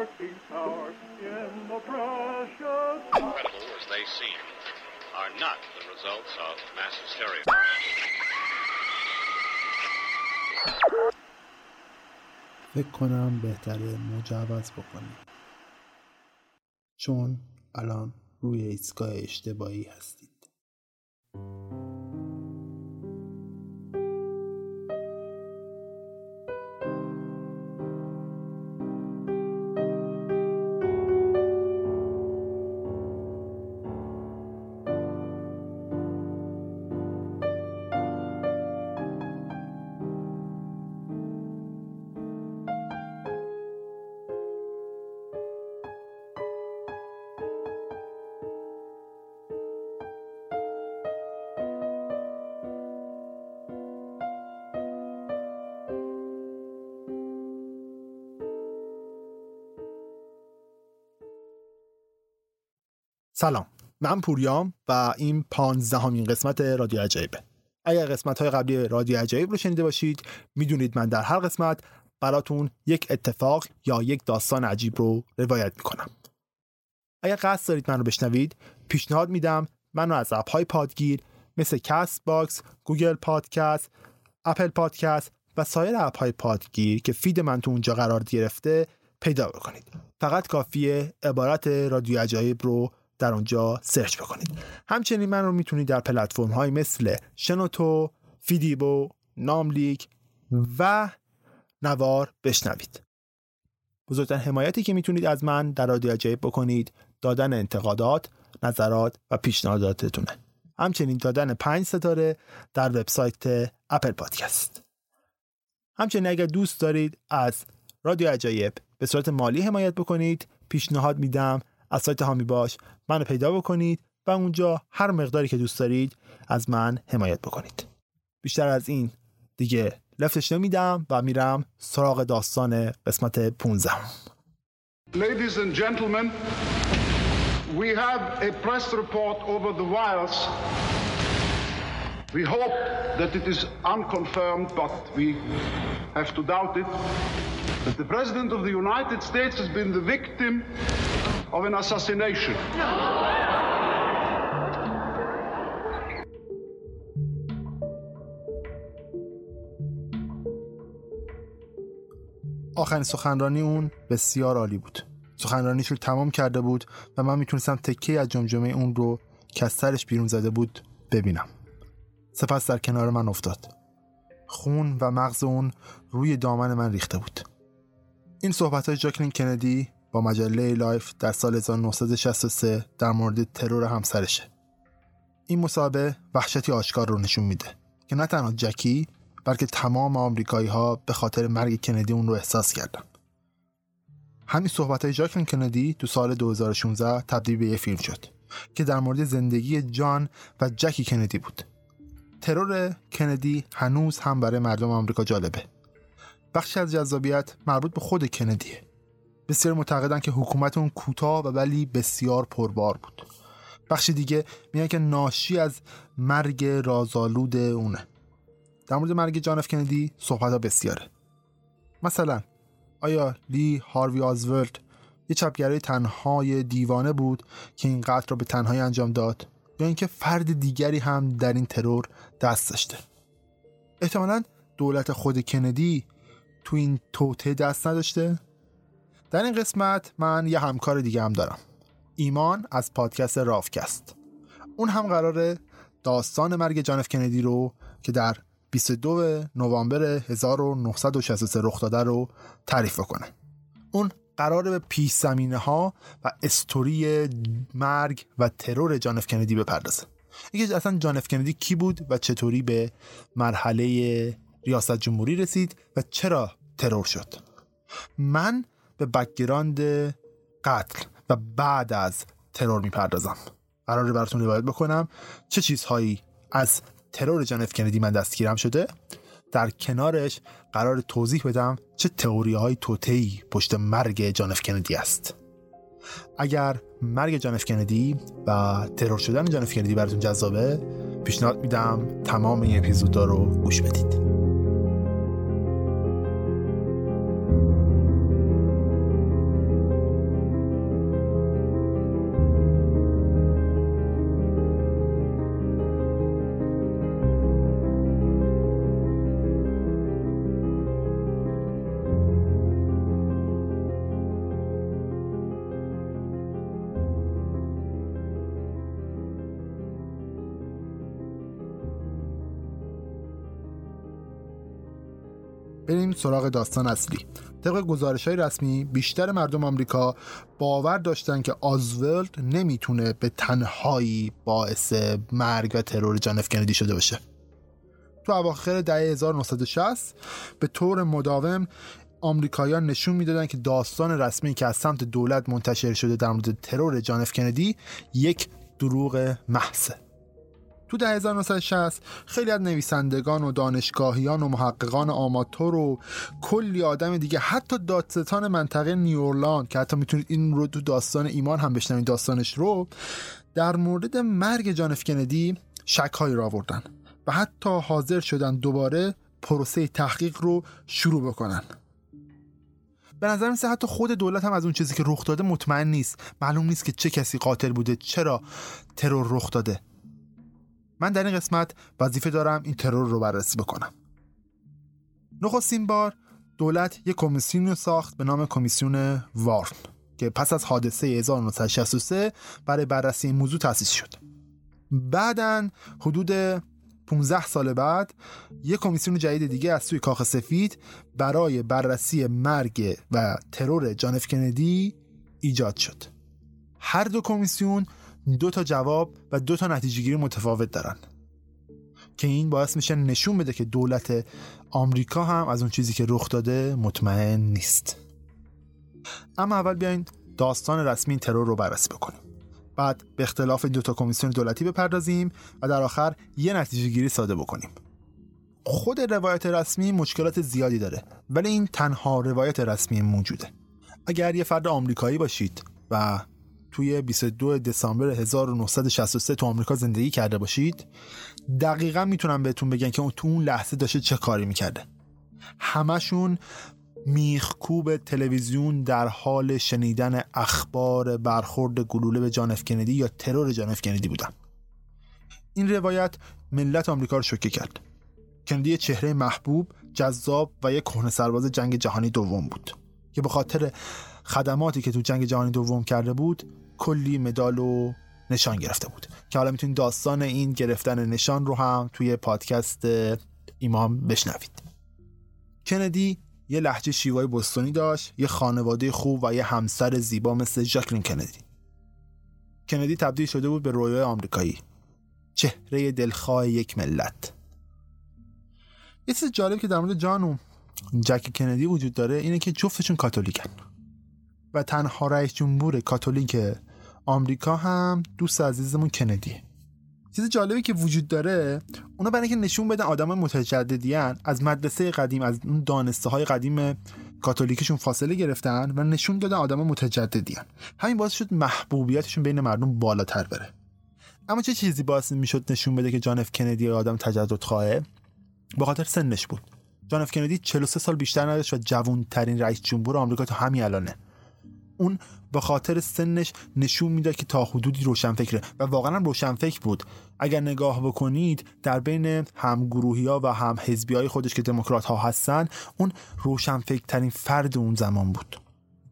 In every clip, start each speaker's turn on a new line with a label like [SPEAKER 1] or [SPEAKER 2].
[SPEAKER 1] Wonder-working power in the precious...
[SPEAKER 2] Incredible as they seem, are not the results of mass hysteria.
[SPEAKER 3] فکر کنم بهتره مجوز بکنیم چون الان روی ایستگاه اشتباهی هستید سلام. من پوریام و این پانزدهمین قسمت رادیو عجایبه اگر قسمت های قبلی رادیو عجایب رو شنیده باشید می‌دونید من در هر قسمت براتون یک اتفاق یا یک داستان عجیب رو روایت می‌کنم. اگر قصد دارید من رو بشنوید پیشنهاد میدم منو از app های پادگیر مثل Castbox، Google Podcast، Apple Podcast و سایر app های پادگیر که feed من تو اونجا قرار گرفته پیدا بکنید. فقط کافیه عبارت رادیو عجایب رو در اونجا search بکنید. همچنین من رو می‌تونید در پلتفرم های مثل شنوتو، فیدیبو، ناملیک و نوار بشنوید. بزرگترین حمایتی که می‌تونید از من در رادیو عجایب بکنید دادن انتقادات، نظرات و پیشنهاداتتونه. همچنین دادن پنج ستاره در وبسایت Apple Podcast. همچنین اگر دوست دارید از رادیو عجایب به صورت مالی حمایت بکنید پیشنهاد میدم از سایت هامی باش منو پیدا بکنید و اونجا هر مقداری که دوست دارید از من حمایت بکنید بیشتر از این دیگه لفتش نمیدم و میرم سراغ داستان قسمت 15
[SPEAKER 1] Ladies and gentlemen, we have a press report over the wires. We hope that it is unconfirmed, but we have to doubt it, that the President of the United States has been the victim of an assassination.
[SPEAKER 3] آخرین سخنرانی اون بسیار عالی بود. سخنرانیش رو تمام کرده بود و من می‌تونستم تکه از جمجمه اون رو که از سرش بیرون زده بود ببینم. سپس در کنار من افتاد. خون و مغز اون روی دامن من ریخته بود. این صحبت های جاکلین کندی با مجله لایف در سال 1963 در مورد ترور همسرشه. این مصاحبه وحشتی آشکار رو نشون میده که نه تنها جکی بلکه تمام آمریکایی ها به خاطر مرگ کندی اون رو احساس کردن. همین صحبت های جاکلین کندی تو سال 2016 تبدیل به یه فیلم شد که در مورد زندگی جان و جکی کندی بود. ترور کندی هنوز هم برای مردم آمریکا جالبه. بخشی از جذابیت مربوط به خود کندیه. بسیار معتقدن که حکومت اون کوتاه و ولی بسیار پربار بود. بخش دیگه میگن که ناشی از مرگ رازآلود اونه. در مورد مرگ جان اف کندی صحبت ها بسیاره. مثلا آیا لی هاروی آزورد یه چپگرای تنهای دیوانه بود که این قتل را به تنهایی انجام داد یا اینکه فرد دیگری هم در این ترور دست داشته؟ احتمالا دولت خود کندی تو این توته دست نداشته؟ در این قسمت من یه همکار دیگه هم دارم. ایمان از پادکست رافکست. اون هم قراره داستان مرگ جانف کندی رو که در 22 نوامبر 1963 رخ داده رو تعریف کنه اون قراره به پیش زمینه ها و استوری مرگ و ترور جان اف کندی بپردازه. اینکه اصلا جان اف کندی کی بود و چطوری به مرحله ریاست جمهوری رسید و چرا ترور شد. من به background قتل و بعد از ترور می‌پردازم. قراره براتون روایت بکنم. چه چیزهایی از ترور جان کندی من دستگیرم شده؟ در کنارش قرار توضیح بدم چه تئوری های توتهی پشت مرگ جان کندی است. اگر مرگ جان کندی و ترور شدن جان اف کندی براتون جذابه پیشنهاد میدم تمام این اپیزودا رو گوش بدید. سراغ داستان اصلی. طبق گزارش های رسمی بیشتر مردم آمریکا باور داشتن که آزولد نمی‌تونه به تنهایی باعث مرگ و ترور جان کندی شده باشه. تو اواخر دهه 1960 به طور مداوم آمریکاییان نشون می‌دادن که داستان رسمی که از سمت دولت منتشر شده در مورد ترور جان اف کندی یک دروغ محضه. تو ده 1960 خیلی از نویسندگان و دانشگاهیان و محققان آماتور و کلی آدم دیگه حتی دادستان منطقه نیورلان که حتی می‌تونید این رو تو داستان ایمان هم بشنوید داستانش رو در مورد مرگ جان اف کندی شک هایی را آوردن و حتی حاضر شدن دوباره پروسه تحقیق رو شروع بکنن. به نظر میسه حتی خود دولت هم از اون چیزی که رخ داده مطمئن نیست. معلوم نیست که چه کسی قاتل بوده چرا ترور رخ داده. من در این قسمت وظیفه دارم این ترور رو بررسی بکنم. نخستین بار دولت یک کمیسیون رو ساخت به نام کمیسیون وارن که پس از حادثه 1963 برای بررسی این موضوع تأسیس شد. بعدا حدود 15 سال بعد یک کمیسیون جدید دیگه از سوی کاخ سفید برای بررسی مرگ و ترور جانف کندی ایجاد شد. هر دو کمیسیون دو تا جواب و دو تا نتیجه گیری متفاوت دارن. که این باعث میشه نشون بده که دولت آمریکا هم از اون چیزی که رخ داده مطمئن نیست. اما اول بیاین داستان رسمی ترور رو بررسی بکنیم. بعد به اختلاف دو تا کمیسیون دولتی بپردازیم و در آخر یه نتیجه گیری ساده بکنیم. خود روایت رسمی مشکلات زیادی داره ولی این تنها روایت رسمی موجوده. اگر یه فرد آمریکایی باشید و توی 22 دسامبر 1963 تو آمریکا زندگی کرده باشید دقیقا می‌تونم بهتون بگن که اون تو اون لحظه داشته چه کاری می‌کرده. همشون میخکوب تلویزیون در حال شنیدن اخبار برخورد گلوله به جان کندی یا ترور جان کندی بودن. این روایت ملت آمریکا رو شوکه کرد. کندی چهره محبوب جذاب و یک کهنه سرباز جنگ جهانی دوم بود که به خاطر خدماتی که تو جنگ جهانی دوم کرده بود کلی مدال و نشان گرفته بود. که حالا می‌تونید داستان این گرفتن نشان رو هم توی پادکست ایمام بشنوید. کندی یه لحجه شیوای بستونی داشت یه خانواده خوب و یه همسر زیبا مثل ژاکلین کندی. کندی تبدیل شده بود به رویای آمریکایی. چهره دلخواه یک ملت. یه چیز جالب که در مورد جان و جک کندی وجود داره اینه که جفتشون کاتولیکن. و تنها رئیس جمهور کاتولیک آمریکا هم دوست عزیزمون کندیه چیز جالبی که وجود داره اونا برای اینکه نشون بدن آدم متجددیان از مدرسه قدیم از اون دانسته های قدیم کاتولیکشون فاصله گرفتن و نشون دادن آدم متجددیان همین باعث شد محبوبیتشون بین مردم بالاتر بره. اما چه چیزی باعث می‌شد نشون بده که جان اف کندی آدم تجدد خواهه؟ به خاطر سنش بود. جان اف کندی 43 سال بیشتر نداشت و جوان ترین رئیس جمهور آمریکا تا همین الانه. اون به خاطر سنش نشون می‌داد که تا حدودی روشنفکره و واقعا هم روشنفکر بود. اگر نگاه بکنید در بین همگروهی ها و هم حزبی های خودش که دموکرات ها هستن اون روشنفکر ترین فرد اون زمان بود.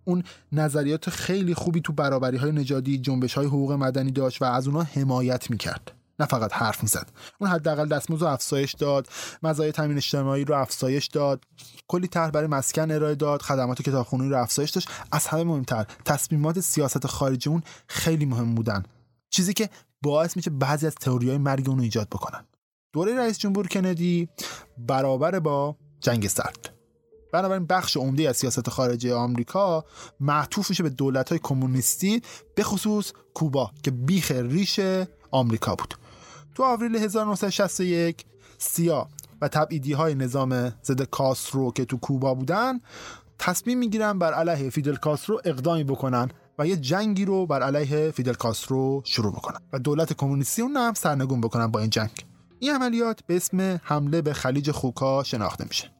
[SPEAKER 3] اون نظریات خیلی خوبی تو برابری های نژادی جنبش های حقوق مدنی داشت و از اونها حمایت می‌کرد. نه فقط حرف می‌زد. اون حداقل دستمزد رو افزایش داد مزایای تامین اجتماعی رو افزایش داد کلی طرح برای مسکن ارائه داد خدمات کتابخونی رو افزایش داشت. از همه مهمتر تصمیمات سیاست خارجی اون خیلی مهم بودن. چیزی که باعث میشه بعضی از تئوریای مرگ اون رو ایجاد بکنن. دوره رئیس جمهور کندی برابر با جنگ سرد. بنابراین بخش عمده از سیاست خارجی آمریکا معطوف میشه به دولت های کمونیستی به خصوص کوبا که بیخ ریش آمریکا بود. تو آوریل 1961 سیا و تبعیدی های نظام ضد کاسترو که تو کوبا بودن تصمیم می‌گیرن بر علیه فیدل کاسترو اقدامی بکنن و یه جنگی رو بر علیه فیدل کاسترو شروع بکنن و دولت کمونیستی اون هم سرنگون بکنن با این جنگ. این عملیات به اسم حمله به خلیج خوکا شناخته میشه.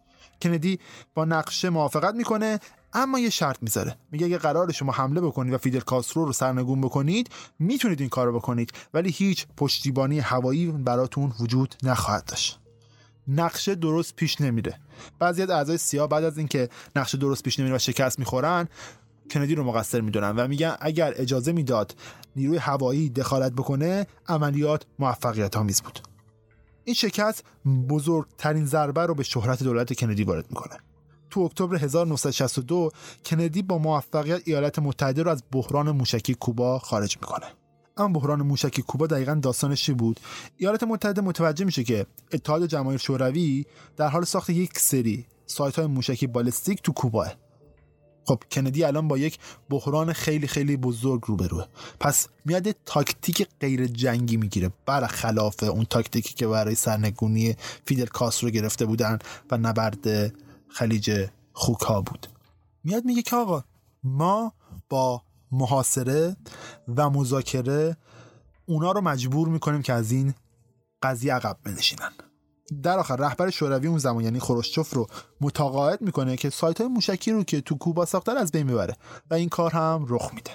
[SPEAKER 3] کندی با نقشه موافقت می‌کنه اما یه شرط می‌ذاره. میگه اگه قرار شما حمله بکنید و فیدل کاسترو رو سرنگون بکنید می‌تونید این کارو بکنید ولی هیچ پشتیبانی هوایی براتون وجود نخواهد داشت. نقشه درست پیش نمیره. بعضی از اعضای سیاه بعد از اینکه نقشه درست پیش نمیره و شکست می‌خورن کندی رو مقصر می‌دونن و میگن اگر اجازه می‌داد نیروی هوایی دخالت بکنه عملیات موفقیت آمیز بود. این شکست بزرگترین ضربه رو به شهرت دولت کندی وارد می‌کنه. تو اکتبر 1962 کندی با موفقیت ایالات متحده رو از بحران موشکی کوبا خارج می‌کنه. اما بحران موشکی کوبا دقیقا داستانش چی بود؟ ایالات متحده متوجه میشه که اتحاد جماهیر شوروی در حال ساخت یک سری سایت های موشکی بالستیک تو کوباه. خب کندی الان با یک بحران خیلی خیلی بزرگ روبروه. پس میاد تاکتیک غیر جنگی می‌گیره. برخلاف اون تاکتیکی که برای سرنگونی فیدل کاسترو گرفته بودن و نبرد خلیج خوکا بود. میاد میگه که آقا ما با محاصره و مذاکره اونا رو مجبور می‌کنیم که از این قضیه عقب بنشینن. در آخر رهبر شوروی اون زمان یعنی خروشچوف رو متقاعد می‌کنه که سایت های موشکی رو که تو کوبا ساختن از بین ببره و این کار هم رخ میده.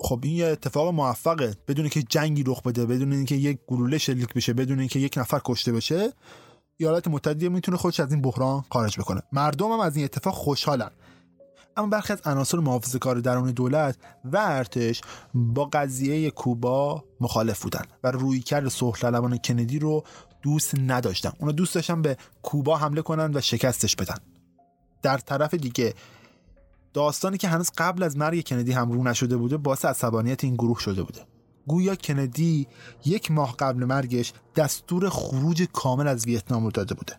[SPEAKER 3] خب این یه اتفاق موفقه. بدون که جنگی رخ بده بدون اینکه یک گلوله شلیک بشه بدون اینکه یک نفر کشته بشه ایالات متحده می‌تونه خودش از این بحران خارج بکنه. مردم هم از این اتفاق خوشحالن. اما برخی از عناصر محافظه کار درون دولت و ارتش با قضیه کوبا مخالف بودن و رویکرد صلح طلبان کندی رو دوست نداشتن. اونا دوست داشتن به کوبا حمله کنن و شکستش بدن. در طرف دیگه داستانی که هنوز قبل از مرگ کندی هم رو نشده بوده باعث عصبانیت این گروه شده بوده. گویا کندی یک ماه قبل مرگش دستور خروج کامل از ویتنام رو داده بوده.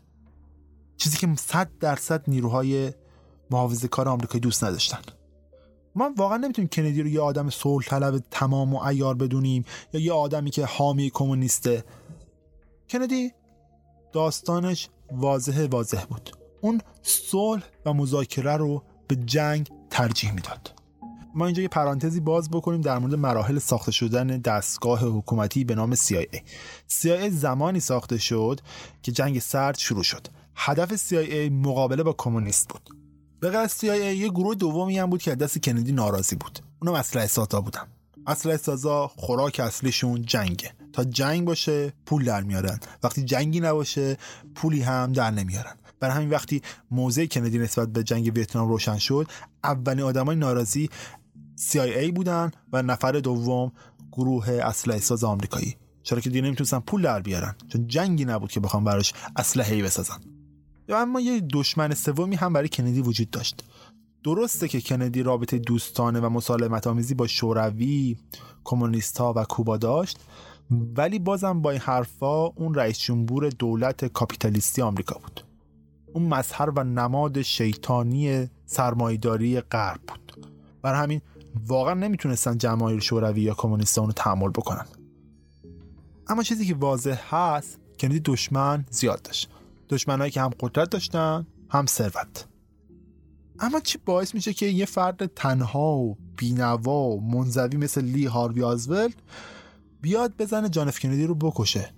[SPEAKER 3] چیزی که صد درصد نیروهای محافظه کار آمریکایی دوست نداشتن. ما واقعا نمی‌تونیم کندی رو یه آدم صلح طلب تمام و ایار بدونیم یا یه آدمی که حامی کمونیسته. کندی داستانش واضح واضح بود. اون صلح و مذاکره رو به جنگ ترجیح می‌داد. ما اینجا یه پرانتزی باز بکنیم در مورد مراحل ساخته شدن دستگاه حکومتی به نام CIA CIA زمانی ساخته شد که جنگ سرد شروع شد. هدف CIA مقابله با کمونیست بود. به غیر CIA یه گروه دومی هم بود که دست کندی ناراضی بود. اونم اسلحه سازا بودن. اسلحه سازا خوراک اصلیشون جنگه. تا جنگ باشه پول در میارن. وقتی جنگی نباشه پولی هم در نمیارن. برای همین وقتی موضع کندی نسبت به جنگ ویتنام روشن شد اولین آدمای ناراضی CIA بودن و نفر دوم گروه اسلحه ساز آمریکایی. چرا که دیگه نمی‌تونستن پول در بیارن. چون جنگی نبود که بخوام براش اسلحه‌ای بسازن. اما یه دشمن سومی هم برای کندی وجود داشت. درسته که کندی رابطه دوستانه و مسالمت آمیزی با شوروی، کمونیست ها و کوبا داشت ولی بازم با این حرفا اون رئیس جمهور دولت کاپیتالیستی آمریکا بود. اون مظهر و نماد شیطانی سرمایداری غرب بود. بر همین واقعا نمی‌تونستن جماهیر شوروی یا کمونیستان رو تحمل بکنن. اما چیزی که واضح هست کندی دشمن زیاد داشت. دشمنایی که هم قدرت داشتن هم ثروت. اما چی باعث میشه که یه فرد تنها و بینوا و منزوی مثل لی هاروی آزولد بیاد بزنه جان اف کندی رو بکشه؟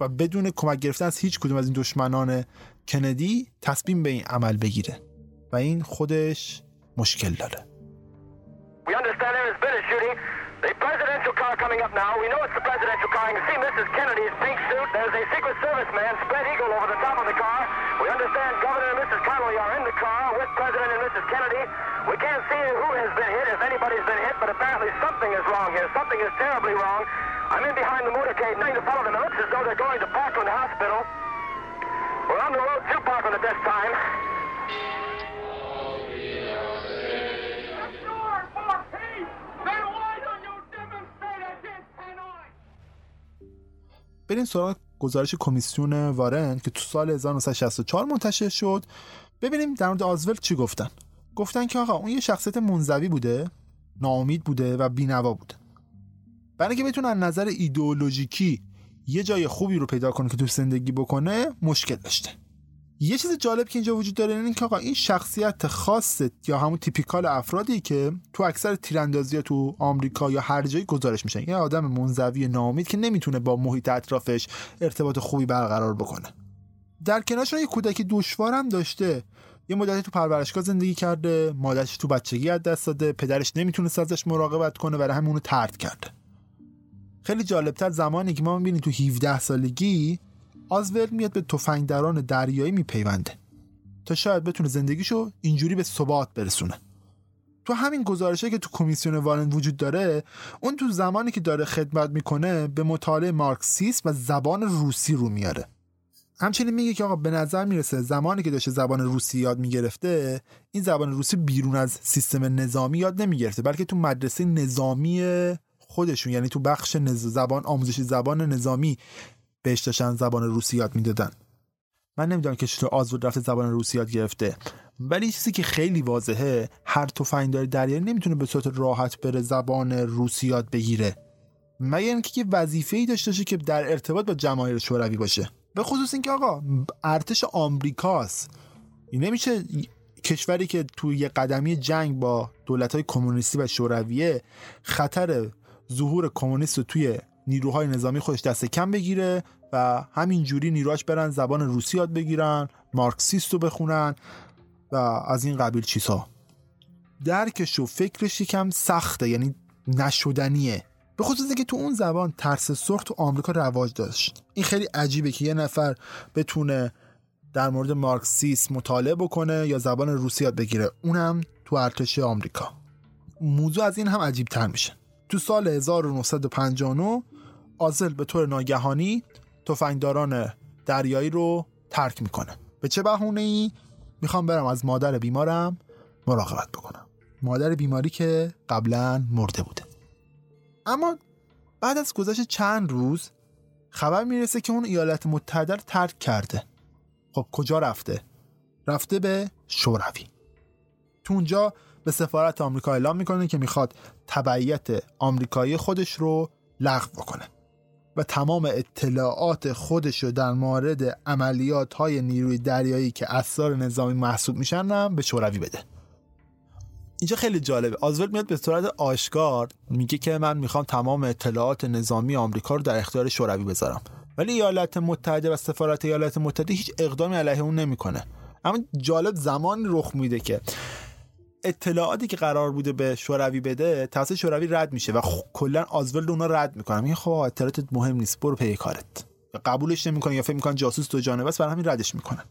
[SPEAKER 3] و بدون کمک گرفتن از هیچ کدوم از این دشمنان کندی تصمیم به این عمل بگیره. و این خودش مشکل داره.
[SPEAKER 4] We understand there has been a shooting. The presidential car coming up now. We know it's the presidential car. You can see Mrs. Kennedy's pink suit. There's a Secret Service man, spread eagle, over the top of the car. We understand Governor and Mrs. Connolly are in the car with President and Mrs. Kennedy. We can't see who has been hit, if anybody's been hit, but apparently something is wrong here. Something is terribly wrong. I'm in behind the motorcade, trying to follow them. It looks as though they're going to Parkland Hospital. We're on the road to Parkland at this time.
[SPEAKER 3] بریم سراغ گزارش کمیسیون وارن که تو سال 1964 منتشر شد. ببینیم در مورد آزول چی گفتن. گفتن که آقا اون یه شخصیت منزوی بوده ناامید بوده و بینوا بوده. برای اینکه بتونه از نظر ایدئولوژیکی یه جای خوبی رو پیدا کنه که تو زندگی بکنه مشکل داشته. یه چیز جالب که اینجا وجود داره اینه که آقا این شخصیت خاص یا همون تیپیکال افرادی که تو اکثر تیراندازی تو آمریکا یا هر جایی گزارش میشن یه آدم منزوی ناامید که نمی‌تونه با محیط اطرافش ارتباط خوبی برقرار بکنه. در کنارش یه کودکی دشوارم داشته. یه مدتی تو پرورشگاه زندگی کرده مادرش تو بچگی از دست داده پدرش نمی‌تونه ازش مراقبت کنه برای همون رو ترد کرده. خیلی جالبتر زمانی که ما می‌بینیم تو 17 سالگی آزول میاد به تفنگداران دریایی میپیونده. تا شاید بتونه زندگیشو اینجوری به ثبات برسونه. تو همین گزارشه که تو کمیسیون وارن وجود داره اون تو زمانی که داره خدمت می‌کنه به مطالعه مارکسیسم و زبان روسی رو میاره. همچنین میگه که آقا به نظر می‌رسه زمانی که داشته زبان روسی یاد می‌گرفته این زبان روسی بیرون از سیستم نظامی یاد نمی‌گرفته بلکه تو مدرسه نظامی خودشون یعنی تو بخش نز... زبان آموزش زبان نظامی بهش داشتن زبان روسی یاد می‌دادن. من نمی‌دونم که چطور آزود رفته زبان روسی یاد گرفته. ولی چیزی که خیلی واضحه هر تفنگدار دریایی نمی‌تونه به صورت راحت بره زبان روسی یاد بگیره. مگر اینکه یه وظیفه ای داشته باشه که در ارتباط با جماهیر شوروی باشه. به خصوص اینکه آقا ارتش آمریکاست. این نمیشه کشوری که توی یه قدمی جنگ با دولت های کمونیستی و شورویه خطر ظهور کمونیست رو توی نیروهای نظامی خودش دست کم بگیره و همین جوری نیروهاش برن زبان روسی یاد بگیرن مارکسیست رو بخونن و از این قبیل چیزها. درکش و فکرش یکم سخته یعنی نشدنیه. به خصوص که تو اون زبان ترس سرخ تو آمریکا رواج داشت. این خیلی عجیبه که یه نفر بتونه در مورد مارکسیسم مطالعه بکنه یا زبان روسی یاد بگیره. اونم تو ارتش آمریکا. موضوع از این هم عجیب تر میشه. تو سال 1959 آزل به طور ناگهانی تفنگداران دریایی رو ترک می‌کنه. به چه بهونه ای می‌خوام برم از مادر بیمارم مراقبت بکنم. مادر بیماری که قبلا مرده بوده. اما بعد از گذشت چند روز خبر می‌رسه که اون ایالات متحده ترک کرده. خب کجا رفته؟ رفته به شوروی. تو اونجا به سفارت آمریکا اعلام می‌کنه که می‌خواد تبعیت آمریکایی خودش رو لغو بکنه و تمام اطلاعات خودش رو در مورد عملیات های نیروی دریایی که اسرار نظامی محسوب میشن هم به شوروی بده. اینجا خیلی جالبه. آزولد میاد به صورت آشکار میگه که من می‌خوام تمام اطلاعات نظامی آمریکا رو در اختیار شوروی بذارم. ولی ایالات متحده و سفارت ایالات متحده هیچ اقدامی علیه اون نمی‌کنه. اما جالب زمان رخ میده که اطلاعاتی که قرار بوده به شوروی بده توسط شوروی رد میشه و کلا آزولد اونا رد می‌کنه میگه خب اطلاعاتت مهم نیست برو پی کارت. قبولش نمی‌کنه یا فکر می‌کنن جاسوس تو جانبه است برای همین ردش می‌کنن.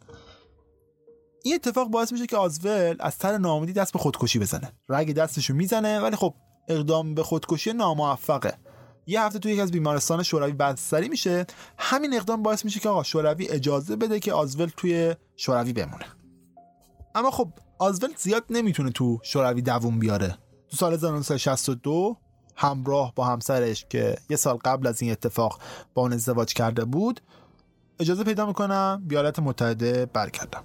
[SPEAKER 3] این اتفاق باعث میشه که آزول از سر ناامیدی دست به خودکشی بزنه. رگ دستشو می‌زنه ولی خب اقدام به خودکشی ناموفقه. یه هفته توی یکی از بیمارستان شوروی بستری میشه. همین اقدام باعث میشه که آقا شوروی اجازه بده که آزول توی شوروی بمونه. اما خب آزول زیاد نمی‌تونه تو شوروی دووم بیاره. تو سال 1962 همراه با همسرش که یه سال قبل از این اتفاق با اون ازدواج کرده بود اجازه پیدا می‌کنم بیالت متحده برگردم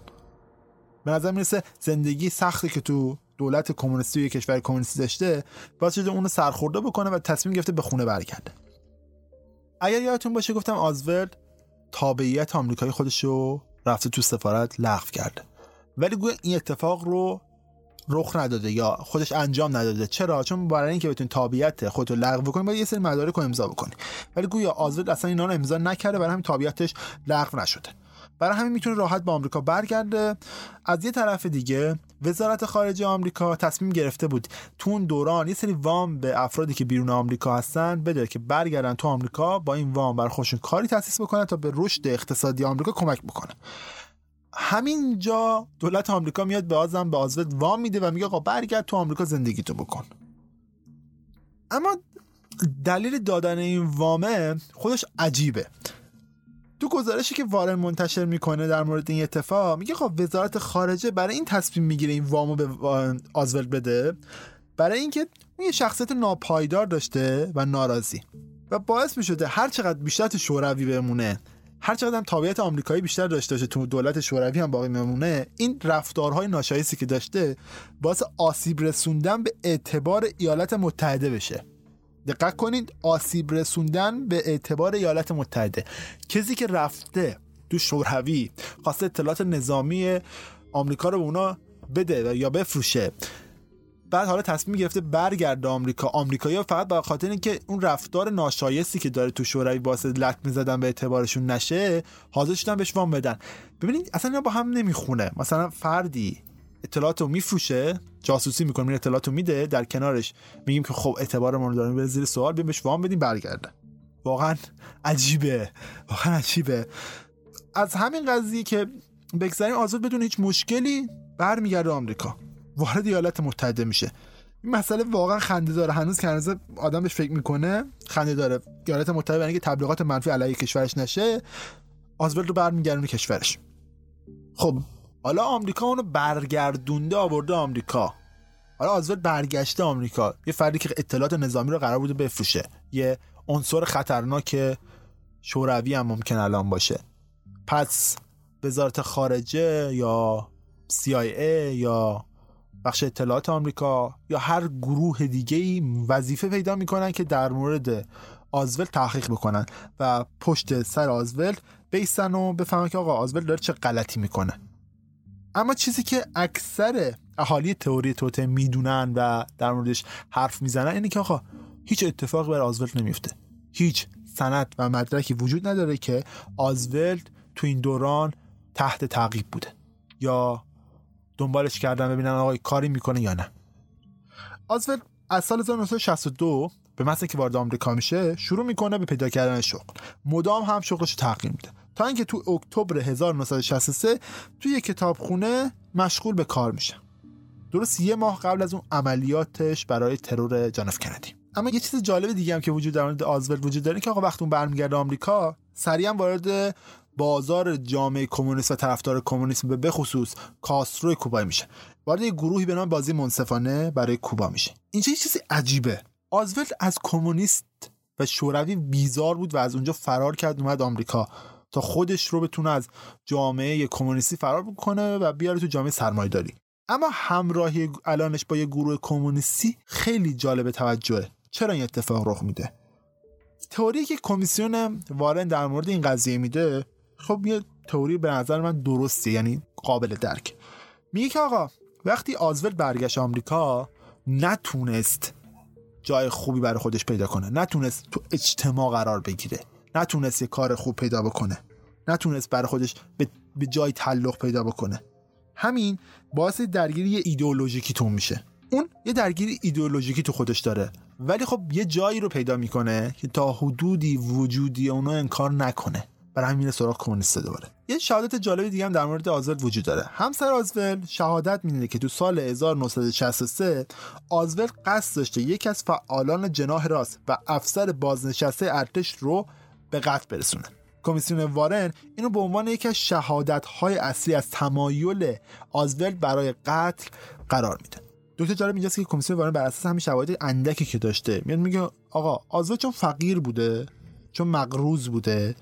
[SPEAKER 3] به نظر می‌رسه زندگی سختی که تو دولت کمونیستی و کشور کمونیستی داشته باعث شده اونو سرخورده بکنه و تصمیم گرفته به خونه برگرده. اگر یادتون باشه گفتم آزورد تابعیت آمریکایی خودش رو رفته تو سفارت لغو کرده. ولی گویا این اتفاق رو رخ نداده یا خودش انجام نداده. چرا؟ چون برای اینکه بتونی تابعیت خودت رو لغو کنی باید یه سری مدارک رو امضا بکنی. ولی گویا آزورد اصلا اینا رو امضا نکرده برای همین تابعیتش لغو نشده. برای همین می‌تونه راحت به آمریکا برگرده. از یه طرف دیگه وزارت خارجه آمریکا تصمیم گرفته بود تو اون دوران یه سری وام به افرادی که بیرون آمریکا هستن بده که برگردن تو آمریکا با این وام بر خودشون کاری تاسیس بکنن تا به رشد اقتصادی آمریکا کمک بکنه. همینجا دولت آمریکا میاد به آزم به آزود وام میده و میگه آقا برگرد تو آمریکا زندگی تو بکن. اما دلیل دادن این وامه خودش عجیبه. تو گزارشی که وارن منتشر می‌کنه در مورد این اتفاق میگه خب وزارت خارجه برای این تصمیم می‌گیره این وامو به آزولد بده برای اینکه یه شخصیت ناپایدار داشته و ناراضی. و باعث می‌شده هر چقدر بیشتر شوروی بمونه هر چقدر هم تابعیت آمریکایی بیشتر داشته باشه تو دولت شوروی هم باقی بمونه این رفتارهای ناشایستی که داشته باعث آسیب رسوندن به اعتبار ایالات متحده بشه. دقت کنید آسیب رسوندن به اعتبار ایالات متحده. کسی که رفته تو شوروی خواسته اطلاعات نظامی آمریکا رو به اونا بده یا بفروشه بعد حالا تصمیم گرفته برگرده آمریکا. آمریکایی‌ها فقط به خاطر اینکه اون رفتار ناشایستی که داره تو شوروی واسه لط می‌زدن به اعتبارشون نشه حاضر شدن بهش وام بدن. ببینید اصلا اینا با هم نمی‌خونه. مثلا فردی اطلاعات رو میفروشه جاسوسی می‌کنه این اطلاعات رو میده در کنارش میگیم که خب اعتبار رو داریم بره زیر سوال بیایم بهش وام بدیم برگرده. واقعا عجیبه. واقعا عجیبه. از همین قضیه که بگذاریم آزاد بدون هیچ مشکلی برمیگرده آمریکا. وارد ایالات متحده میشه. این مسئله واقعا خنده داره. هنوز که هنوز آدم بهش فکر می‌کنه خنده داره. ایالات متحده برای اینکه تبلیغات منفی علیه کشورش نشه آزولد رو برمیگردونه کشورش. خب حالا آمریکا اونو برگردونده آورده آمریکا. حالا آزولد برگشته آمریکا. یه فردی که اطلاعات نظامی رو قرار بوده بفروشه. یه عنصر خطرناک شوروی هم ممکن الان باشه. پس وزارت خارجه یا CIA یا بخش اطلاعات آمریکا یا هر گروه دیگه ای وظیفه پیدا می‌کنن که در مورد آزول تحقیق بکنن و پشت سر آزول بیستن و بفهمن که آقا آزول داره چه غلطی می‌کنه. اما چیزی که اکثر اهالی تئوری توته می‌دونن و در موردش حرف می‌زنن اینه که آقا هیچ اتفاقی بر آزولد نمیفته هیچ سند و مدرکی وجود نداره که آزولد تو این دوران تحت تعقیب بوده یا دنبالش کردن ببینن آقا کاری می‌کنه یا نه. آزولد از سال 1962 به مثل که وارد آمریکا میشه شروع می‌کنه به پیدا کردن شغل. مدام هم شغلش تغییر میده. تا اینکه تو اکتبر 1963 توی یک کتابخونه مشغول به کار میشه. درست یه ماه قبل از اون عملیاتش برای ترور جانف کندی. اما یه چیز جالب دیگه هم که وجود در مورد آزولد وجود داره که آقا وقتی اون برمیگرده آمریکا سریعا وارد بازار جامعه کمونیست و طرفدار کمونیسم به بخصوص کاسترو کوبا میشه. وارد یه گروهی به نام بازی منصفانه برای کوبا میشه. اینجا یه چیزی عجیبه. آزولد از کمونیست و شوروی بیزار بود و از اونجا فرار کرد اومد آمریکا تا خودش رو بتونه از جامعه کمونیستی فرار بکنه و بیاره تو جامعه سرمایه‌داری. اما همراهی الانش با یه گروه کمونیستی خیلی جالب توجهه. چرا این اتفاق رخ میده؟ تئوری که کمیسیون وارن در مورد این قضیه میده خب یه تئوری به نظر من درسته یعنی قابل درک. میگه که آقا وقتی آزول برگشت آمریکا نتونست جای خوبی برای خودش پیدا کنه. نتونست تو اجتماع قرار بگیره. نتونست یه کار خوب پیدا بکنه. نتونست برای خودش به جای تعلق پیدا بکنه. همین باعث درگیری ایدئولوژیکی تو میشه. اون یه درگیری ایدئولوژیکی تو خودش داره. ولی خب یه جایی رو پیدا می‌کنه که تا حدودی وجودی اونو انکار نکنه. برای همین سراغ کمونیست دوباره. یه شهادت جالبی دیگه هم در مورد آزول وجود داره. همسر آزول شهادت میده که تو سال 1963 آزول قصد داشته یکی از فعالان جناح راست و افسر بازنشسته ارتش رو به قتل برسونه. کمیسیون وارن اینو به عنوان یکی از شهادت های اصلی از تمایل آزول برای قتل قرار میده. دکتر جالب اینجاست که کمیسیون وارن بر اساس همین شواهد اندکی که داشته میاد میگه آقا آزول چون فقیر بوده چون مقروض بوده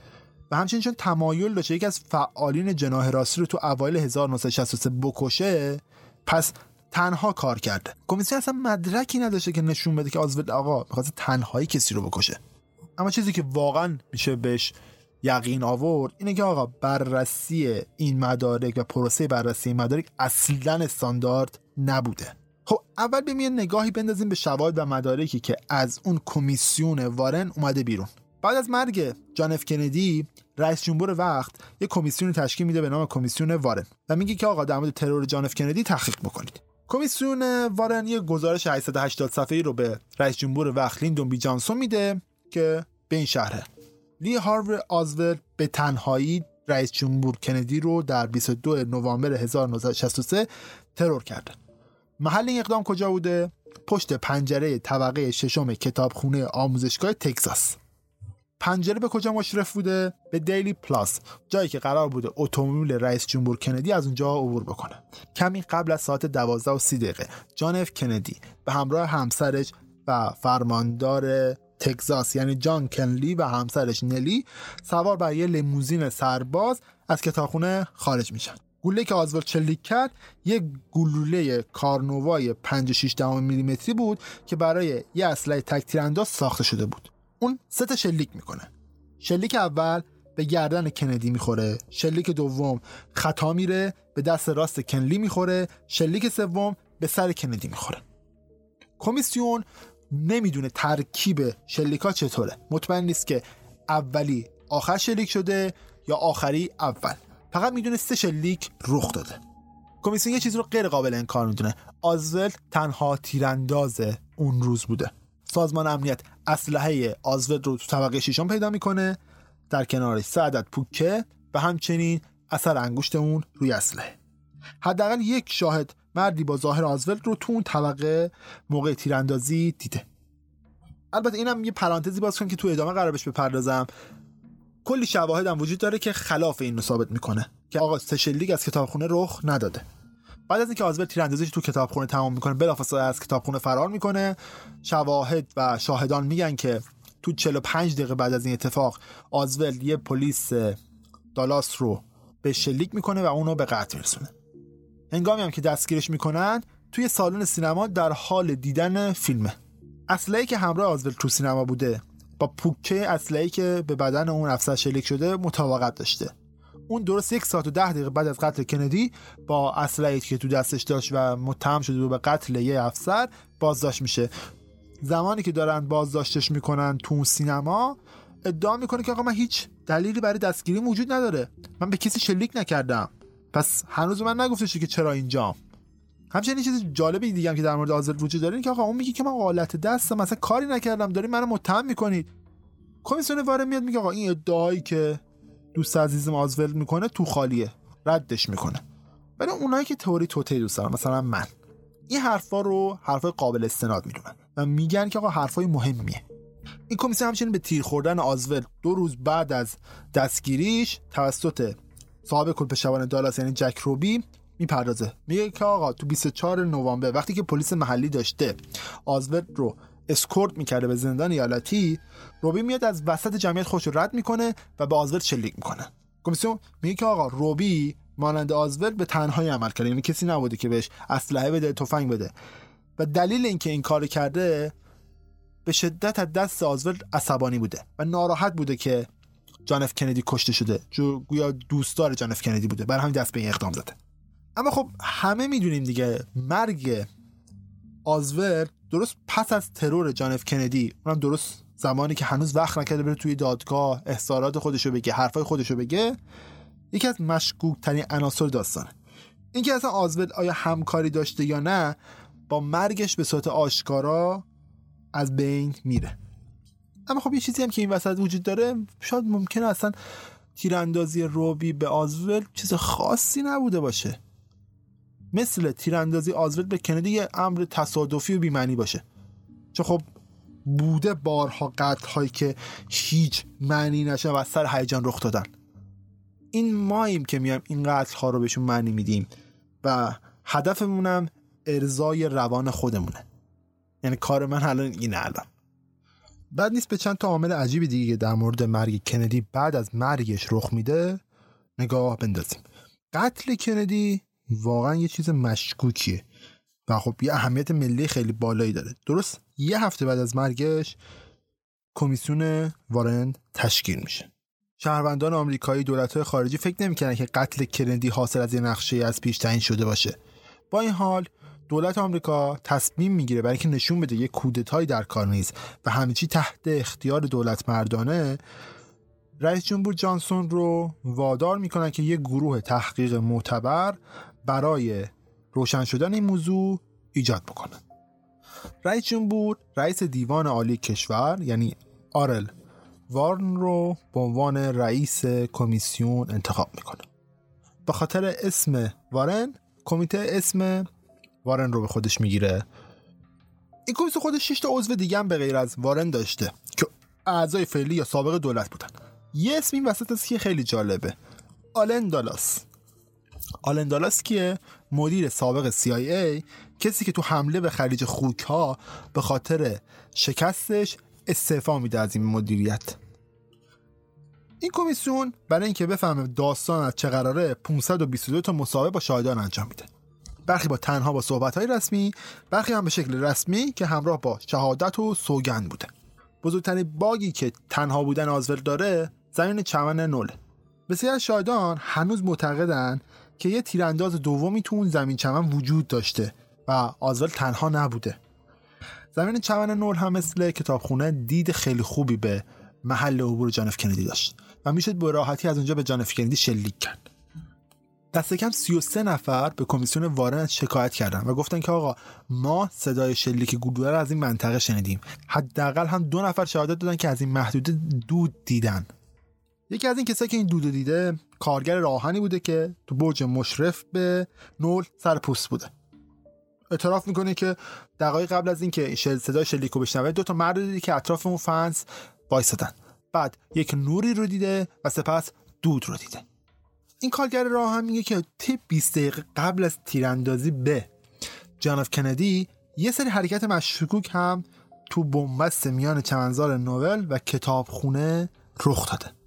[SPEAKER 3] و همچنین چون تمایل داشته یکی از فعالین جناح راستی رو تو اوایل 1963 بکشه پس تنها کار کرده. کمیسیون اصلا مدرکی نداشته که نشون بده که آزول آقا می‌خواست تنهایی کسی رو بکشه. اما چیزی که واقعا میشه بهش یقین آورد اینه که آقا بررسی این مدارک و پروسه بررسی این مدارک اصلا استاندارد نبوده. خب اول بیایم یه نگاهی بندازیم به شواهد و مدارکی که از اون کمیسیون وارن اومده بیرون. بعد از مرگ جان اف کندی رئیس جمهور وقت یه کمیسیون تشکیل میده به نام کمیسیون وارن و میگه که آقا در مورد ترور جان اف کندی تحقیق بکنید. کمیسیون وارن یه گزارش 880 صفحه‌ای رو به رئیس جمهور وقت لیندون بی جانسون میده که به این شهره لی هارور آزور به تنهایی رئیس جمهور کندی رو در 22 نوامبر 1963 ترور کرده. محل این اقدام کجا بوده؟ پشت پنجره طبقه ششم کتابخونه آموزشگاه تگزاس. پنجره به کجا مشرف بوده؟ به دیلی پلاس جایی که قرار بوده اتومبیل رئیس جمهور کندی از اونجا عبور بکنه. کمی قبل از ساعت 12 و 30 دقیقه جان اف کندی به همراه همسرش و فرماندار تگزاس یعنی جان کنلی و همسرش نلی سوار بر یه لیموزین سرباز از کتابخونه خارج میشن. گوله که آزولد شلیک کرد یک گلوله کارنووای 5 میلیمتری بود که برای یه اسلحه تک تیرانداز ساخته شده بود. اون سه تا شلیک می‌کنه. شلیک اول به گردن کندی می‌خوره. شلیک دوم خطا میره به دست راست کنلی می‌خوره. شلیک سوم به سر کندی می‌خوره. کمیسیون نمی‌دونه ترکیب شلیکا چطوره. مطمئن نیست که اولی آخر شلیک شده یا آخری اول. فقط می‌دونه سه شلیک رخ داده. کمیسیون یه چیز رو غیر قابل انکار می‌دونه. آزولد تنها تیرانداز اون روز بوده. سازمان امنیت اسلحه آزولد رو تو طبقه ششم پیدا می‌کنه در کنارش سه عدد پوکه و همچنین اثر انگشت اون روی اسلحه. حداقل یک شاهد مردی با ظاهر آزولد رو تو اون طبقه موقع تیراندازی دیده. البته اینم یه پرانتزی باز کنم که تو ادامه قرار بهش بپردازم. کلی شواهد هم وجود داره که خلاف این رو ثابت می‌کنه که آقا سشلیگ از کتابخونه رخ نداده. بعد از اینکه آزول تیراندازیش تو کتابخونه تمام می‌کنه بلافاصله از کتابخونه فرار می‌کنه. شواهد و شاهدان میگن که تو 45 دقیقه بعد از این اتفاق آزول یه پلیس دالاس رو به شلیک می‌کنه و اونو به قتل میرسونه. هنگامی هم که دستگیرش می‌کنن توی سالن سینما در حال دیدن فیلمه. اسلحه‌ای که همراه آزول تو سینما بوده با پوکه اسلحه‌ای که به بدن اون افسر شلیک شده مطابقت داشته. اون درست یک ساعت و ده دقیقه بعد از قتل کندی با اسلحه‌ای که تو دستش داشت و متهم شده به قتل یه افسر بازداشت میشه. زمانی که دارن بازداشتش می‌کنن تو اون سینما ادعا می‌کنه که آقا من هیچ دلیلی برای دستگیری وجود نداره. من به کسی شلیک نکردم. پس هنوز من نگفتش که چرا اینجام همچنین چیز جالبی دیگه هم که در مورد آزل وجود داره که آقا اون میگه که من قالت دستم مثلا کاری نکردم. داری منو متهم می‌کنید. کمیسیون وارد میاد میگه آقا این ادعایی که دوست عزیزم آزول می‌کنه تو خالیه. ردش می‌کنه. ولی اونایی که تئوری توته دوست دارن مثلا من. این حرفا رو حرفای قابل استناد می‌دونن و میگن که آقا حرفای مهمیه. این کمیسیون همچنین به تیر خوردن آزول دو روز بعد از دستگیریش توسط صاحب کلپشوان دالاس یعنی جک روبی می‌پردازه. میگه که آقا تو 24 نوامبر وقتی که پلیس محلی داشته آزورد رو اسکورت می‌کرده به زندان ایالتی روبی میاد از وسط جمعیت خوش رد می‌کنه و به آزورد شلیک می‌کنه. کمیسیون میگه که آقا روبی مانند آزولد به تنهایی عمل کرده یعنی کسی نبوده که بهش اسلحه بده تفنگ بده. و دلیل اینکه این کار کرده به شدت از دست آزولد عصبانی بوده و ناراحت بوده که جان اف کندی کشته شده. جو گویا دوستدار جان اف کندی بوده. برای همین دست به این اقدام زده. اما خب همه می‌دونیم دیگه مرگ آزولد درست پس از ترور جان اف کندی اونم درست زمانی که هنوز وقت نکرده بره توی دادگاه اظهارات خودشو بگه حرفای خودشو بگه یکی از مشکوک ترین عناصر داستانه. اینکه اصلا آزول آیا همکاری داشته یا نه با مرگش به صورت آشکارا از بین میره. اما خب یه چیزی هم که این وسط وجود داره شاید ممکنه اصلا تیراندازی روبی به آزول چیز خاصی نبوده باشه. مثل تیراندازی آزول به کندی یه امر تصادفی و بیمعنی باشه. چون خب بوده بارها قتل هایی که هیچ معنی نشه و سر هیجان رخ دادن. این ماییم که میایم این قتل ها رو بهشون معنی میدیم و هدفمونم ارزای روان خودمونه. یعنی کار من الان اینه الان. بعد نیست به چند تا عامل عجیبی دیگه در مورد مرگ کندی بعد از مرگش رخ میده نگاه بندازیم. قتل کندی واقعا یه چیز مشکوکیه. و خب یه اهمیت ملی خیلی بالایی داره. درست یه هفته بعد از مرگش کمیسیون وارن تشکیل میشه. شهروندان آمریکایی دولت‌های خارجی فکر نمی‌کردن که قتل کندی حاصل از یه نقشه از پیش تعیین شده باشه. با این حال دولت آمریکا تصمیم می‌گیره برای اینکه نشون بده یه کودتایی در کار نیست و همه چی تحت اختیار دولت مردانه رئیس جمهور جانسون رو وادار می‌کنن که یه گروه تحقیق معتبر برای روشن شدن این موضوع ایجاد بکنن رئیس جمهور رئیس دیوان عالی کشور یعنی آرل وارن رو به عنوان رئیس کمیسیون انتخاب می‌کنه. به خاطر اسم وارن کمیته اسم وارن رو به خودش می‌گیره. این کمیسیون خودش 6 تا عضو دیگه هم به غیر از وارن داشته که اعضای فعلی یا سابق دولت بودن. یه اسم این وسط است که خیلی جالبه. آلن دالاس. آلن دالاس کیه؟ مدیر سابق CIA کسی که تو حمله به خلیج خوک ها به خاطر شکستش استعفا میده از این مدیریت. این کمیسیون برای اینکه بفهمه داستان از چه قراره 522 تا مصاحبه با شاهدان انجام میده. برخی با تنها با صحبت های رسمی برخی هم به شکل رسمی که همراه با شهادت و سوگند بوده. بزرگترین باگی که تنها بودن آزول داره زمین چمن نوله. بسیار از شاهدان هنوز معتقدن که یه تیرانداز دومی تو اون زمین چمن وجود داشته و آزول تنها نبوده. زمین چمن نول هم مثل کتابخونه دید خیلی خوبی به محل عبور جان اف کندی داشت و می‌شد به راحتی از اونجا به جان اف کندی شلیک کرد. دست کم 33 نفر به کمیسیون وارن شکایت کردن و گفتن که آقا ما صدای شلیک گلوله رو از این منطقه شنیدیم. حداقل هم دو نفر شهادت دادن که از این محدوده دود دیدن. یکی از این کسایی که این دودو دیده کارگر راهنی بوده که تو برج مشرف به نول سر پوست بوده. اعتراف می‌کنه که دقایق قبل از اینکه شل صدای شلیکو بشنوه دو تا مرد دیده که اطراف اون فنس وایسادن بعد یک نوری رو دیده و سپس دود رو دیده. این کارگر راه هم میگه که تی 20 دقیقه قبل از تیراندازی به جان اف کندی یه سری حرکت مشکوک هم تو بنبست میان چمنزار نوول و کتابخونه رخ داده.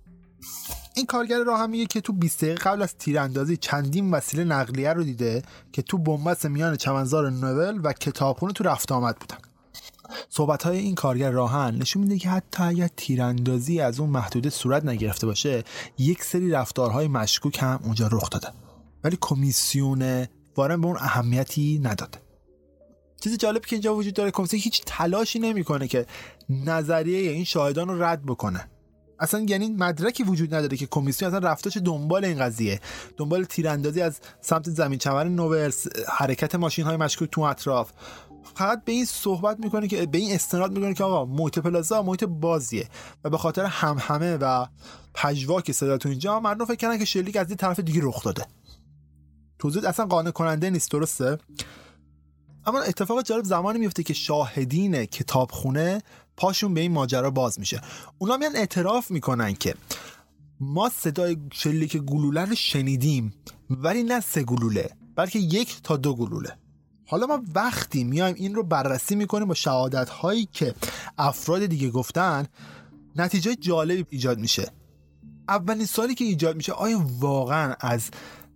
[SPEAKER 3] این کارگر راه هم میگه که تو 20 دقیقه قبل از تیراندازی چندین وسیله نقلیه رو دیده که تو بنبست میان چمنزار نوول و کتابخونه تو رفت آمد بودن. صحبت های این کارگر راهن نشون میده که حتی اگر تیراندازی از اون محدوده صورت نگرفته باشه یک سری رفتارهای مشکوک هم اونجا رخ داده. ولی کمیسیون وارن به اون اهمیتی نداده. چیز جالب که اینجا وجود داره کمیسیون هیچ تلاشی نمی‌کنه که نظریه این شاهدان رو رد بکنه. اصلا یعنی مدرکی وجود نداره که کمیسیون اصلا رفتاش دنبال این قضیه. دنبال تیراندازی از سمت زمین چمن نوورس حرکت ماشین های مشکوک تو اطراف. فقط به این صحبت می‌کنه که به این استناد می‌کنه که آقا محیط پلازا محیط بازیه و به خاطر همهمه و پژواک صدا تو اینجا مردم فکر کردن که شلیک از این طرف دیگه رخ داده. توضیح اصلا قانع کننده نیست درسته؟ اما اتفاق جالب زمانی میفته که شاهدین کتابخونه پاشون به این ماجرا باز میشه. اونا میان اعتراف می‌کنن که ما صدای شلیک گلوله رو شنیدیم ولی نه سه گلوله بلکه یک تا دو گلوله. حالا ما وقتی میایم این رو بررسی می‌کنیم با شهادت هایی که افراد دیگه گفتن نتیجه جالبی ایجاد میشه. اولین سالی که ایجاد میشه آیا واقعا از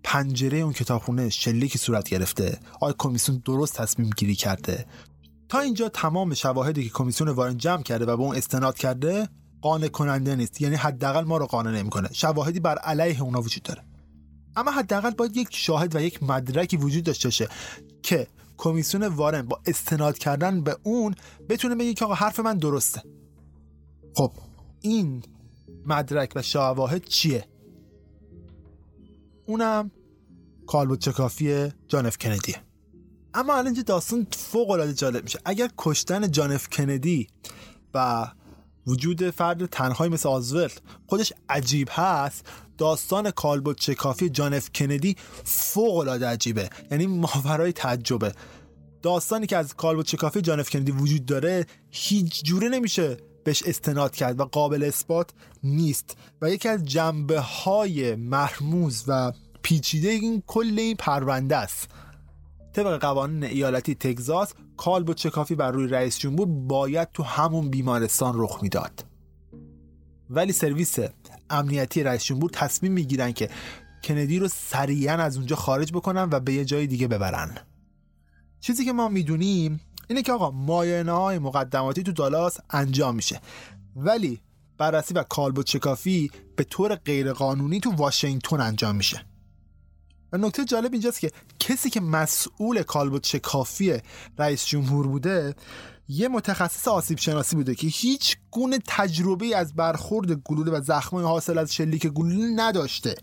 [SPEAKER 3] پنجره اون کتابخونه شلیک صورت گرفته. آیا کمیسیون درست تصمیم گیری کرده. تا اینجا تمام شواهدی که کمیسیون وارن جمع کرده و به اون استناد کرده قانع کننده نیست. یعنی حداقل ما رو قانع نمی‌کنه. شواهدی بر علیه اونا وجود داره. اما حداقل باید یک شاهد و یک مدرکی وجود داشته باشه که کمیسیون وارن با استناد کردن به اون بتونه بگه که آقا حرف من درسته. خب این مدرک و شواهد چیه؟ اونم کالبدشکافی جان اف کندیه اما الان اینجا داستان فوق العاده جالب میشه. اگر کشتن جان اف کندی و وجود فرد تنهایی مثل آزولد خودش عجیب هست داستان کالبدشکافی جان اف کندی فوق العاده عجیبه. یعنی ماورای تعجبه. داستانی که از کالبدشکافی جان اف کندی وجود داره هیچ جوره نمیشه. بهش استناد کرد و قابل اثبات نیست. و یکی از جنبه های مرموز و پیچیده این کل این پرونده است. طبق قوانین ایالتی تگزاس کالبوت چکافی بر روی رئیس جمهور باید تو همون بیمارستان رخ می‌داد. ولی سرویس امنیتی رئیس جمهور تصمیم می‌گیرن که کندی رو سریعا از اونجا خارج بکنن و به یه جای دیگه ببرن. چیزی که ما می‌دونیم اینه که آقا مایانه های مقدماتی تو دالاس انجام میشه. ولی بررسی و کالبد شکافی به طور غیرقانونی تو واشنگتن انجام میشه. و نکته جالب اینجاست که کسی که مسئول کالبد شکافی رئیس جمهور بوده یه متخصص آسیب شناسی بوده که هیچ گونه تجربه از برخورد گلوله و زخمای حاصل از شلیک گلوله نداشته.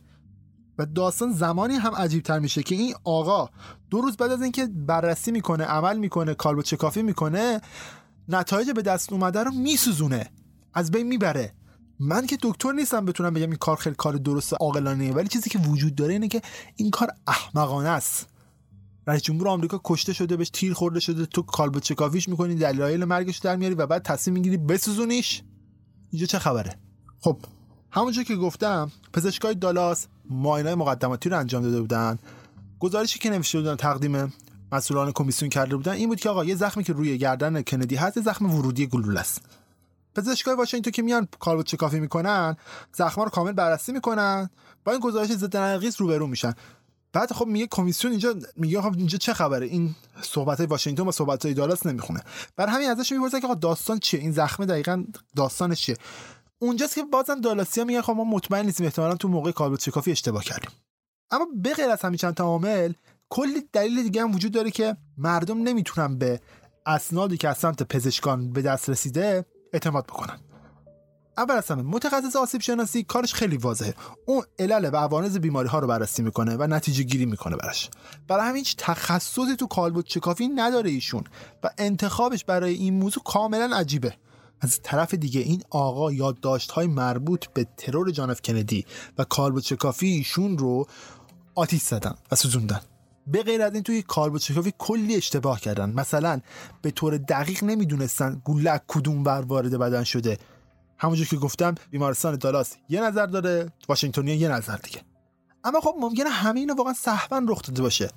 [SPEAKER 3] و داستان زمانی هم عجیب تر میشه که این آقا دو روز بعد از اینکه بررسی می‌کنه عمل می‌کنه کالبد شکافی می‌کنه نتایج به دست اومده رو میسوزونه. از بین می‌بره. من که دکتر نیستم بتونم بگم این کار خیلی کار درست عاقلانه ولی چیزی که وجود داره اینه که این کار احمقانه است. رئیس جمهور آمریکا کشته شده بهش تیر خورده شده. تو کالبد چکافیش می‌کنی دلایل مرگش در میاری و بعد تصمیم می‌گیری بسوزونیش. اینجا چه خبره؟ خب همونجور که گفتم پزشکای دالاس معاینه مقدماتی رو انجام داده بودن. گزارشی که نوشته بودن تقدیم مسئولان کمیسیون کرده بودن این بود که آقا یه زخمی که روی گردن کندی هست زخم ورودی گلوله است. پزشکای واشنگتن که میان کالبد چکافی می‌کنن زخما رو کامل بررسی می‌کنن با این گزارش ضد نقیض روبرو میشن. بعد خب میگه کمیسیون اینجا میگه خب اینجا چه خبره؟ این صحبت های واشنگتن با صحبت های دالاس نمی‌خونه. بر همین ازش می‌پرسن که آقا داستان چیه؟ این زخمه دقیقا داستانش چیه؟ اونجاست که بازم دالاسیا میگن خب ما مطمئن نیستیم احتمالا تو موقع کالبد چکافی اشتباه کردیم. اما به غیر از همین چند تا عامل کلی دلیل دیگه هم وجود داره که مردم نمی‌تونن به اسنادی که از سمت پزشکان به دست رسیده اعتماد بکنن. اول از همه متخصص آسیب شناسی کارش خیلی واضحه. اون علل و عوارض بیماری ها رو بررسی می‌کنه و نتیجه گیری می‌کنه براش. برای همین هیچ تخصصی تو کالبد چکافی نداره ایشون و انتخابش برای این موضوع کاملا عجیبه. از طرف دیگه این آقا یادداشت های مربوط به ترور جانف کندی و کالبد چکافی ایشون رو آتیش زدن و سوزوندن. به غیر از این توی کالبد شکافی کلی اشتباه کردن. مثلا به طور دقیق نمی‌دونستن گوله کدوم ور وارد بدن شده. همونجور که گفتم بیمارستان دالاس یه نظر داره واشنگتنیا یه نظر دیگه. اما خب ممکنه همه اینو واقعا صحبا رخ داده باشه.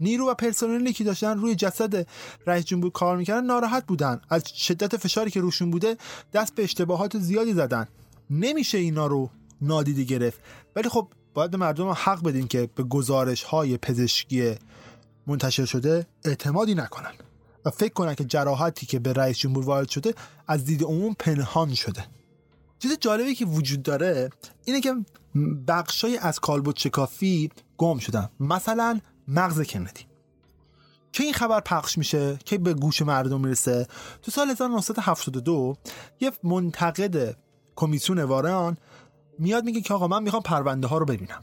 [SPEAKER 3] نیرو و پرسنلی که داشتن روی جسد رئیس جمهور کار می‌کردن ناراحت بودن. از شدت فشاری که روشون بوده دست به اشتباهات زیادی زدن. نمیشه اینا رو نادیده گرفت. ولی خب باید به مردم حق بدیم که به گزارش های پزشکی منتشر شده اعتمادی نکنن. و فکر کنن که جراحتی که به رئیس جمهور وارد شده از دید عموم پنهان شده. چیز جالبی که وجود داره اینه که بخشای از کالبد چکافی گم شدن. مثلا مغز کندی. که این خبر پخش میشه که به گوش مردم می‌رسه. تو سال 1972 یه منتقد کمیسیون وارن میاد میگه که آقا من می‌خوام پرونده ها رو ببینم.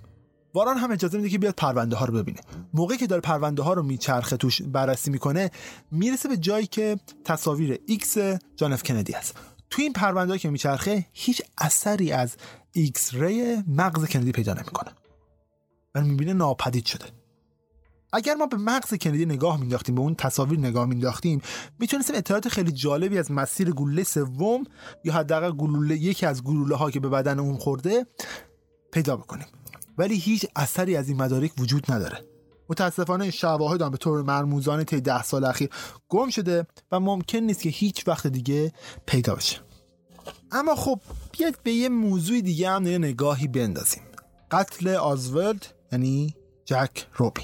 [SPEAKER 3] وارن هم اجازه میده که بیاد پرونده ها رو ببینه. موقعی که داره پرونده ها رو میچرخه توش بررسی می‌کنه می‌رسه به جایی که تصاویر ایکس جان کندی است تو این پرونده که میچرخه هیچ اثری از X-ray مغز کندی پیدا نمی‌کنه. و می‌بینه ناپدید شده. اگر ما به مغز کندی نگاه مینداختیم به اون تصاویر نگاه مینداختیم می‌تونستیم اطلاعات خیلی جالبی از مسیر گلوله سوم یا حداقل گلوله یکی از گلوله ها که به بدن اون خورده پیدا بکنیم. ولی هیچ اثری از این مدارک وجود نداره. متاسفانه شواهد هم به طور مرموزانه طی ده سال اخیر گم شده و ممکن نیست که هیچ وقت دیگه پیدا بشه. اما خب بیاید به یه موضوع دیگه هم نگاهی بندازیم. قتل آزولد یعنی جک روبی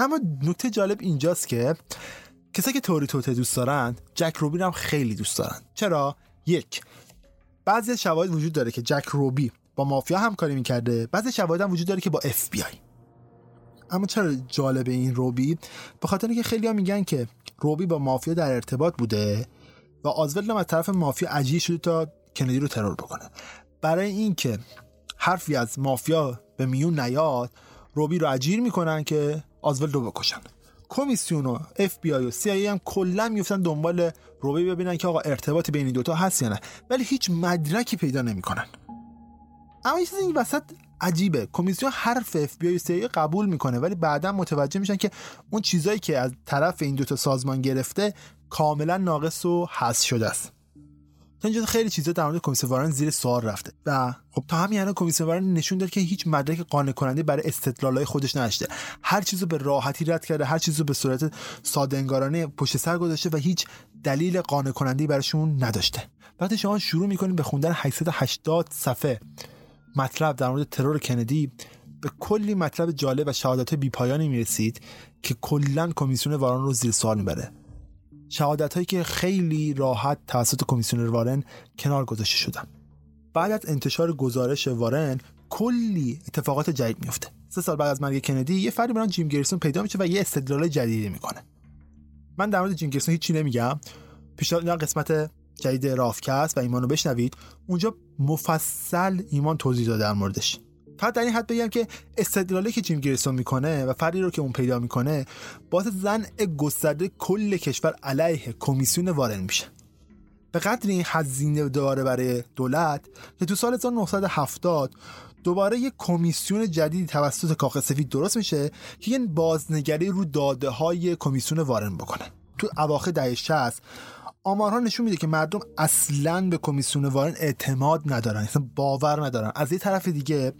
[SPEAKER 3] اما نکته جالب اینجاست که کسایی که توری توته دوست دارن جک روبی رو هم خیلی دوست دارن. چرا؟ یک بعضی شواهد وجود داره که جک روبی با مافیا همکاری می‌کرده. بعضی شواهد هم وجود داره که با اف بی آی اما چرا جالب این روبی؟ به خاطر اینکه خیلی ها میگن که روبی با مافیا در ارتباط بوده و آزولد از طرف مافیا عجیب شده تا کندی رو ترور بکنه. برای اینکه حرفی از مافیا به میون نیاد روبی رو اجیر می‌کنن که آزولد رو بکشن. کمیسیون و اف بی آی و سی آی هم کلا میفتن دنبال روبی ببینن که آقا ارتباط بین این دوتا هست یا نه. ولی هیچ مدرکی پیدا نمی‌کنن. اما یه چیزی این وسط عجیبه. کمیسیون حرف اف بی آی و سی آی قبول می‌کنه ولی بعدا متوجه میشن که اون چیزایی که از طرف این دوتا سازمان گرفته کاملا ناقص و حذف شده است. تا اینجا خیلی چیزا در مورد کمیسیون وارن زیر سوال رفته. و خب تا همین الان کمیسیون وارن نشون داد که هیچ مدرک قانع کننده برای استدلالای خودش نداشته. هر چیزو به راحتی رد کرده هر چیزو به صورت ساده انگارانه پشت سر گذاشته و هیچ دلیل قانع کننده براشون نداشته. وقتی شما شروع می‌کنید به خوندن 880 صفحه مطلب در مورد ترور کندی به کلی مطلب جالب و شهادت بی پایانی می‌رسید که کلا کمیسیون وارن رو زیر سوال می‌بره. شهادت هایی که خیلی راحت توسط کمیسیونر وارن کنار گذاشته شدن. بعد از انتشار گزارش وارن کلی اتفاقات جدید میفته سه سال بعد از مرگ کندی یه فردی بران جیم گریسون پیدا میشه و یه استدلال جدیدی می‌کنه. من در مورد جیم گریسون هیچی نمیگم. پیشنهاد قسمت جدید رافکست و ایمانو بشنوید. اونجا مفصل ایمان توضیح داده در موردش. فقط در این حد بگم که استدلالی که جیم گریسون می‌کنه و فردی رو که اون پیدا می‌کنه باعث زن گسترده کل کشور علیه کمیسیون وارن میشه. به قدر این هزینه داره برای دولت که تو سال 1970 دوباره یک کمیسیون جدیدی توسط کاخ سفید درست میشه که یه بازنگری رو داده های کمیسیون وارن بکنه. تو اواخر دهه 60 آمارها نشون میده که مردم اصلا به کمیسیون وارن اعتماد ندارن اصلا باور ندارن. از یه طرف دیگه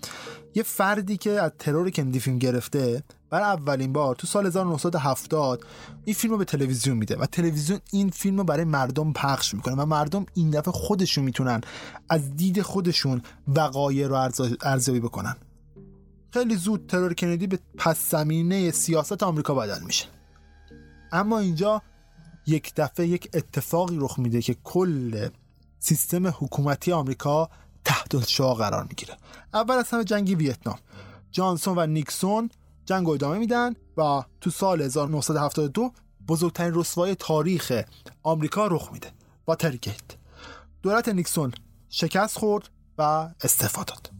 [SPEAKER 3] یه فردی که از ترور کندی فیلم گرفته برای اولین بار تو سال 1970 این فیلم رو به تلویزیون میده و تلویزیون این فیلم رو برای مردم پخش می‌کنه و مردم این دفعه خودشون می‌تونن از دید خودشون وقایع رو ارزیابی بکنن. خیلی زود ترور کندی به پس زمینه سیاست آمریکا بدل میشه. اما اینجا یک دفعه یک اتفاقی رخ میده که کل سیستم حکومتی آمریکا تحت شعا قرار می‌گیره. اول از همه جنگ ویتنام. جانسون و نیکسون جنگ رو ادامه میدن و تو سال 1972 بزرگترین رسوای تاریخ آمریکا رخ میده. واترگیت دولت نیکسون شکست خورد و استعفا داد.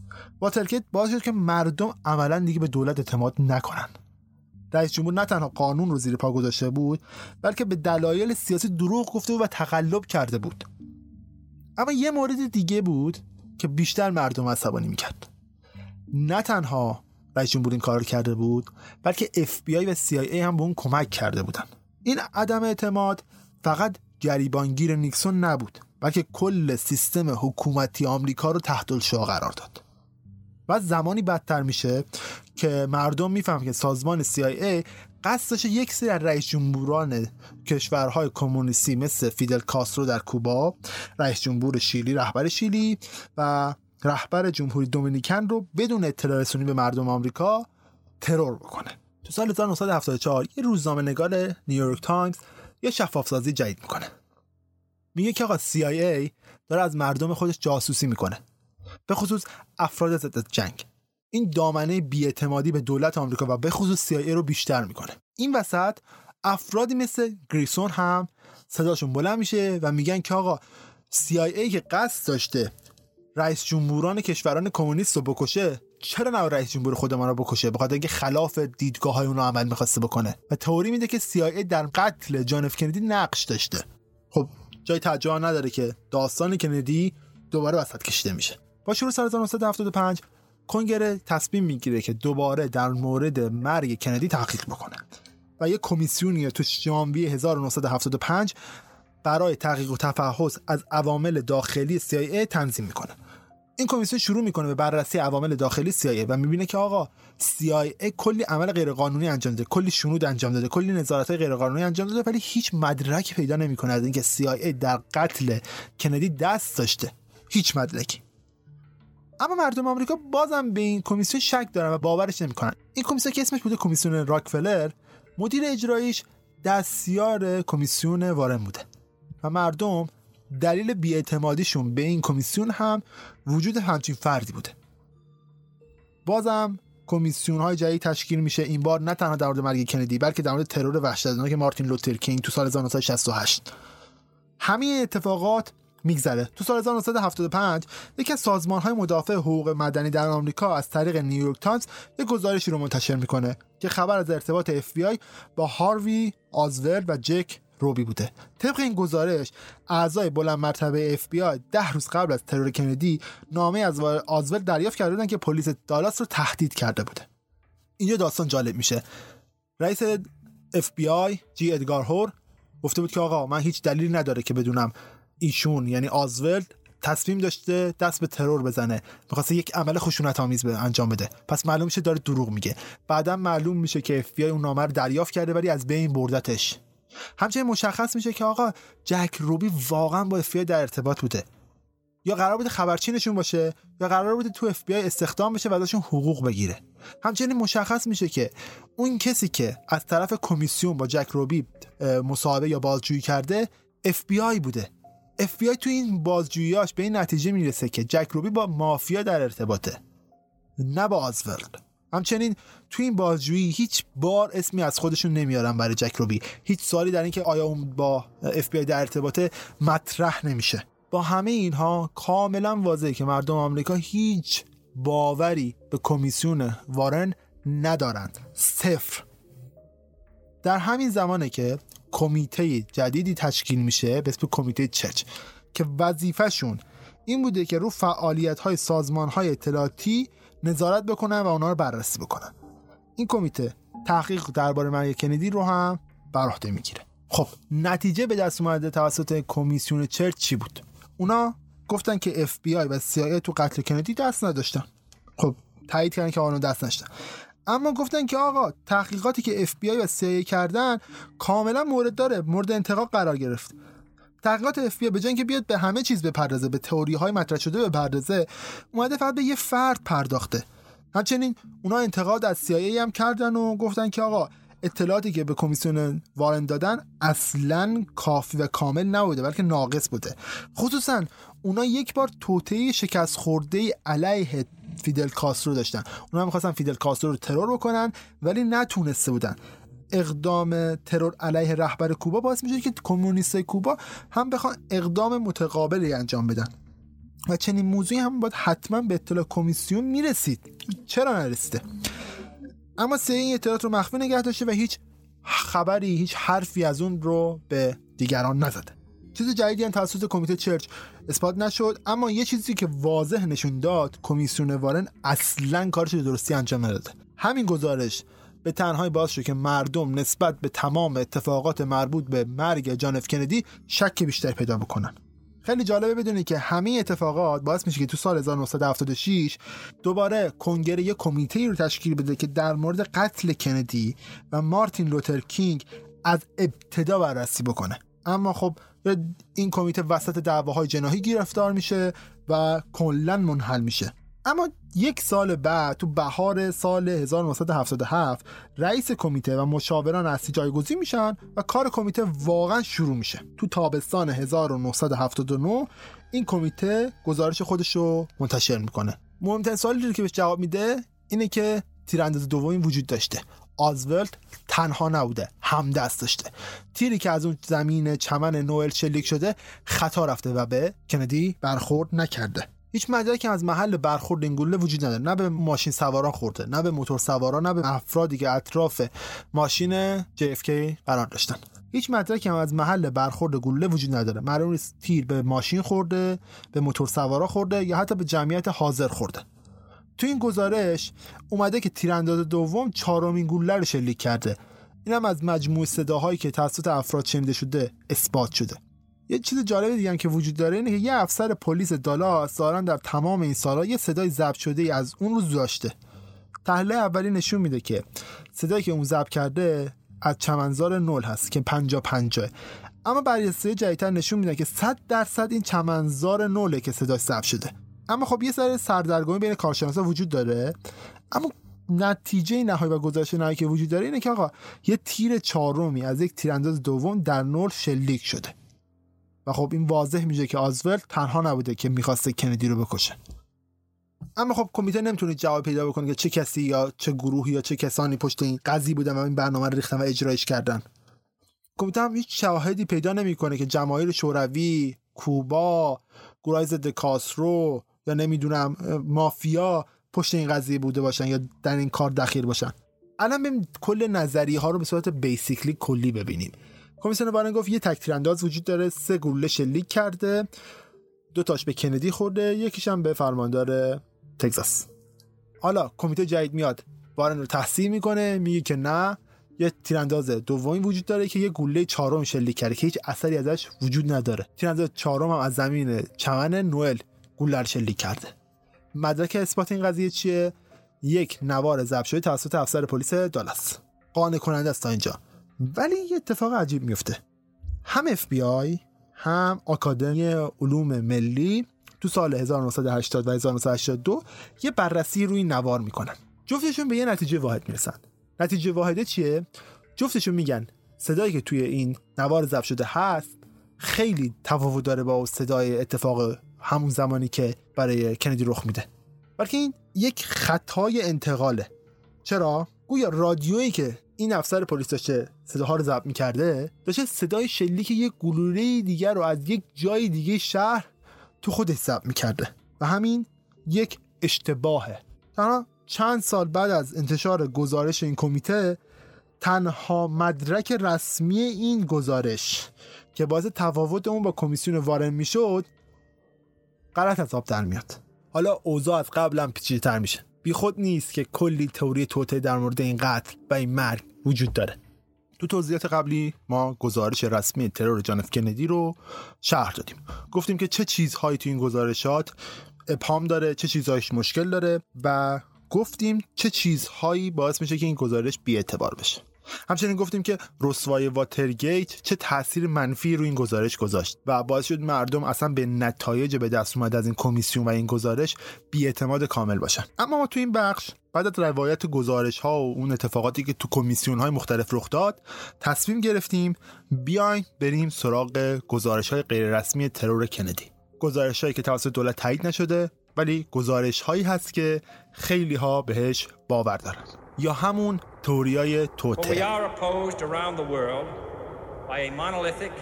[SPEAKER 3] واترگیت باعث شد که مردم عملا دیگه به دولت اعتماد نکنن. رئیس جمهور نه تنها قانون رو زیر پا گذاشته بود بلکه به دلایل سیاسی دروغ گفته بود و تقلب کرده بود. اما یه مورد دیگه بود که بیشتر مردم عصبانی می‌کرد. نه تنها رئیس جمهور این کار کرده بود بلکه آی و ای هم به اون کمک کرده بودن. این عدم اعتماد فقط گریبانگیر نیکسون نبود بلکه کل سیستم حکومتی آمریکا رو تحت الشعا قرار داد. و زمانی بدتر میشه که مردم می‌فهمن که سازمان CIA قصد داشته یک سری از رئیس جمهوران کشورهای کمونیستی مثل فیدل کاسترو در کوبا رئیس جمهور شیلی رهبر شیلی و رهبر جمهوری دومینیکن رو بدون اطلاع رسونی به مردم آمریکا ترور بکنه. تو سال 1974 یه روزنامه نگار نیویورک تایمز یه شفاف سازی جدید می‌کنه. میگه که آقا CIA داره از مردم خودش جاسوسی می‌کنه. به خصوص افراد ضد جنگ. این دامنه بیاعتمادی به دولت آمریکا و به خصوص CIA رو بیشتر می‌کنه. این وسط افرادی مثل گریسون هم صداشون بلند میشه و میگن که آقا CIA که قصد داشته رئیس جمهوران کشوران کمونیست رو بکشه چرا نه رئیس جمهور خودمان رو بکشه؟ بخاطر اینکه خلاف دیدگاه های اونو عمل می‌خواسته بکنه. و تئوری میده که CIA در قتل جان اف کندی نقش داشته. خب جای تعجب نداره که داستان کندی دوباره وسط کشیده میشه. با شروع سال 1975 کنگره تصمیم می‌گیره که دوباره در مورد مرگ کندی تحقیق بکنه و یه کمیسیونی تو ژانویه 1975 برای تحقیق و تفحص از عوامل داخلی CIA تنظیم می‌کنه. این کمیسیون شروع می‌کنه به بررسی عوامل داخلی CIA و می‌بینه که آقا CIA کلی عمل غیرقانونی انجام داده کلی شنود انجام داده کلی نظارت غیرقانونی انجام داده ولی هیچ مدرکی پیدا نمی‌کنه از اینکه CIA در قتل کندی دست داشته. هیچ مدرکی. اما مردم آمریکا بازم به این کمیسیون شک دارن و باورش نمی‌کنن. این کمیسیون که اسمش بوده کمیسیون راکفلر مدیر اجراییش دستیار کمیسیون وارن بوده. و مردم دلیل بیاعتمادیشون به این کمیسیون هم وجود همچین فردی بوده. بازم کمیسیون های جدید تشکیل میشه. این بار نه تنها در مورد مرگ کندی بلکه در مورد ترور وحشتناک مارتین لوتر کینگ تو سال 1968 همین اتفاقات میگذره. تو سال 1975 یکی از سازمان های مدافع حقوق مدنی در آمریکا از طریق نیویورک تایمز یک گزارشی رو منتشر می‌کنه که خبر از ارتباط اف بی آی با هاروی آزولد و جک روبی بوده. طبق این گزارش اعضای بلند مرتبه اف بی آی ده روز قبل از ترور کندی نامه از آزولد دریافت کرده بودن که پلیس دالاس رو تهدید کرده بوده. اینجا داستان جالب میشه. رئیس اف بی آی جی ادگار هوور گفته بود که آقا من هیچ دلیلی نداره که بدونم ایشون یعنی آزولد تصمیم داشته دست به ترور بزنه. می‌خواسته یک عمل خشونت آمیز به انجام بده. پس معلوم میشه داره دروغ میگه. بعدا معلوم میشه که اف اون نامه رو دریافت کرده ولی از بین بردتش. همچنین مشخص میشه که آقا جک روبی واقعا با اف در ارتباط بوده. یا قرار بوده خبرچینشون باشه یا قرار بوده تو اف استخدام بشه و ازشون حقوق بگیره. همچنین مشخص میشه که اون کسی که از طرف کمیسیون با جک روبی مصاحبه یا بازجویی کرده اف بوده. اف بی آی تو این بازجوییاش به این نتیجه می‌رسه که جک روبی با مافیا در ارتباطه نه با آزولد همچنین تو این بازجویی هیچ بار اسمی از خودشون نمیارن برای جک روبی. هیچ سوالی در اینکه آیا اون با اف بی آی در ارتباطه مطرح نمیشه. با همه اینها کاملا واضحه که مردم آمریکا هیچ باوری به کمیسیون وارن ندارند. صفر. در همین زمانه که کمیته جدیدی تشکیل میشه به اسم کمیته چچ که وظیفهشون این بوده که رو فعالیت های سازمان های اطلاعاتی نظارت بکنن و اونا رو بررسی بکنن. این کمیته تحقیق درباره مرگ کندی رو هم بر عهده می‌گیره. خب نتیجه به دست اومده توسط کمیسیون چرچ چی بود؟ اونا گفتن که اف بی آی و سی تو قتل کندی دست نداشتن. خب تایید کردن که آنو دست نشدن. اما گفتن که آقا تحقیقاتی که اف و CIA کردن کاملا مورد داره مورد انتقاد قرار گرفت. تحقیقات اف بی به که بیاد به همه چیز بپردازه به تئوری های مطرح شده بپردازه اومده فقط به یه فرد پرداخته. همچنین اونا انتقاد از CIA هم کردن و گفتن که آقا اطلاعاتی که به کمیسیون وارن دادن اصلا کافی و کامل نبوده بلکه ناقص بوده. خصوصا اونا یک بار توطئه شکست خورده علیه فیدل کاسترو داشتن. اونا می‌خواستن فیدل کاسترو رو ترور بکنن ولی نتونسته بودن. اقدام ترور علیه رهبر کوبا باعث میشه که کمونیست کوبا هم بخوان اقدام متقابلی انجام بدن. و چنین موضوعی هم باید حتما به اطلاع کمیسیون می‌رسید. چرا نرسیده؟ اما سه این اطلاعات رو مخفی نگه داشته و هیچ خبری هیچ حرفی از اون رو به دیگران نزده. چیز جدیدی هم توسط کمیته چرچ اثبات نشد اما یه چیزی که واضح نشون داد کمیسیون وارن اصلا کارش درستی انجام نداده. همین گزارش به تنهایی باعث شد که مردم نسبت به تمام اتفاقات مربوط به مرگ جان اف کندی شک بیشتر پیدا بکنن. خیلی جالبه بدونید که همه اتفاقات باعث میشه که تو سال 1976 دوباره کنگره یه کمیته رو تشکیل بده که در مورد قتل کندی و مارتین لوتر کینگ از ابتدا بررسی بکنه. اما خب این کمیته وسط دعواهای جناحی گرفتار میشه و کلا منحل میشه. اما یک سال بعد تو بهار سال 1977 رئیس کمیته و مشاوران اصلی جایگزین میشن و کار کمیته واقعا شروع میشه. تو تابستان 1979 این کمیته گزارش خودش رو منتشر می‌کنه. مهمترین سوالی که بهش جواب میده اینه که تیرانداز دومی وجود داشته. آزولت تنها نبوده همدست داشته. تیری که از اون زمین چمن نوئل شلیک شده خطا رفته و به کندی برخورد نکرده. هیچ مدرکی از محل برخورد این گلوله وجود نداره. نه به ماشین سواران خورده نه به موتور سواران نه به افرادی که اطراف ماشین JFK قرار داشتن. هیچ مدرکی هم از محل برخورد گلوله وجود نداره. معلوم نیست تیر به ماشین خورده به موتور سوارا خورده یا حتی به جمعیت حاضر خورده. تو این گزارش اومده که تیرانداز دوم چهارمین گوله رو شلیک کرده. اینم از مجموع صداهایی که توسط افراد شنیده شده اثبات شده. یه چیز جالب دیگه که وجود داره اینه که یه افسر پلیس دالاس ظاهرا در تمام این سالها یه صدای ضبط شده از اون روز داشته. تحلیل اولی نشون میده که صدایی که اون ضبط کرده از چمنزار نول هست که 50 50 اما بررسی جدیدتر نشون میده که 100 درصد این چمنزار نوله که صداش ضبط شده. اما خب یه سر سردرگمی بین کارشناسا وجود داره. اما نتیجه نهایی و گزارش نهایی که وجود داره اینه که آقا یه تیر چهارمی از یک تیرانداز دوم در نول شلیک شده. و خب این واضح میشه که آزولد تنها نبوده که می‌خواسته کندی رو بکشه. اما خب کمیته نمی‌تونه جواب پیدا بکنه که چه کسی یا چه گروهی یا چه کسانی پشت این قضیه بودن و این برنامه رو ریختن و اجرایش کردن. کمیته هم هیچ شواهدی پیدا نمی‌کنه که جماهیر شوروی کوبا گروه ضد کاسرو یا نمی‌دونم مافیا پشت این قضیه بوده باشن یا در این کار دخیل باشن. الان بریم کل نظریه ها رو به صورت بیسیکلی کلی ببینیم. کمیسیون وارن گفت یه تک تیرانداز وجود داره سه گلوله شلیک کرده دو تاش به کندی خورده یکیش هم به فرماندار تگزاس. حالا کمیته جدید میاد وارن رو تحصیل می‌کنه میگه که نه یه تیرانداز دومی وجود داره که یه گوله چهارم شلیک کرده که هیچ اثری ازش وجود نداره. تیرانداز چهارم هم از زمین چمن نوئل گوله شلیک کرده. مدرک اثبات این قضیه چیه؟ یک نوار ضبط شده توسط افسر پلیس دالاس. قانع کننده است تا اینجا. ولی یه اتفاق عجیب میفته. هم اف بی آی هم آکادمی علوم ملی تو سال 1980 و 1982 یه بررسی روی نوار می‌کنن. جفتشون به یه نتیجه واحد می‌رسن. نتیجه واحده چیه؟ جفتشون میگن صدایی که توی این نوار ضبط شده هست خیلی تفاوت داره با صدای اتفاق همون زمانی که برای کندی رخ میده. بلکه این یک خطای انتقاله. چرا؟ گویا رادیویی که این افسر پلیس داشته صداها رو ضبط می‌کرده؟ داشته صدای شلیک یک گلوله دیگر رو از یک جای دیگه شهر تو خودش ضبط می‌کرده و همین یک اشتباهه. تنها چند سال بعد از انتشار گزارش این کمیته تنها مدرک رسمی این گزارش که باعث تفاوت اون با کمیسیون وارن می‌شد غلط از آب در میاد. حالا اوضاع از پیچیده تر میشه. بیخود نیست که کلی تئوری توته در مورد این قتل و این مرگ وجود داره. تو توضیحات قبلی ما گزارش رسمی ترور جان اف کندی رو شرح دادیم. گفتیم که چه چیزهایی تو این گزارشات ابهام داره چه چیزهایش مشکل داره و گفتیم چه چیزهایی باعث میشه که این گزارش بی‌اعتبار بشه. همچنین گفتیم که رسوای واترگیت چه تاثیر منفی روی این گزارش گذاشت و باعث شد مردم اصلا به نتایج به دست اومده از این کمیسیون و این گزارش بیاعتماد کامل باشن. اما ما تو این بخش بعد از روایت گزارش ها و اون اتفاقاتی که تو کمیسیون های مختلف رخ داد تصمیم گرفتیم بیاین بریم سراغ گزارش های غیررسمی ترور کندی. گزارش هایی که توسط دولت تایید نشده ولی گزارش هایی هست که خیلی ها بهش باور دارن. یا همون توریای توته
[SPEAKER 5] We are opposed around the world by a monolithic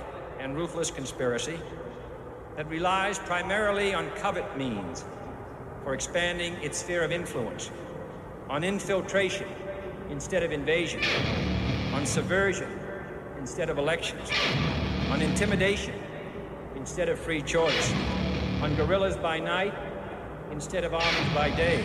[SPEAKER 5] and ruthless conspiracy that relies primarily on covert means for expanding its sphere of influence, on infiltration instead of invasion, on subversion instead of elections, on intimidation instead of free choice, on guerrillas by night instead of armies by day.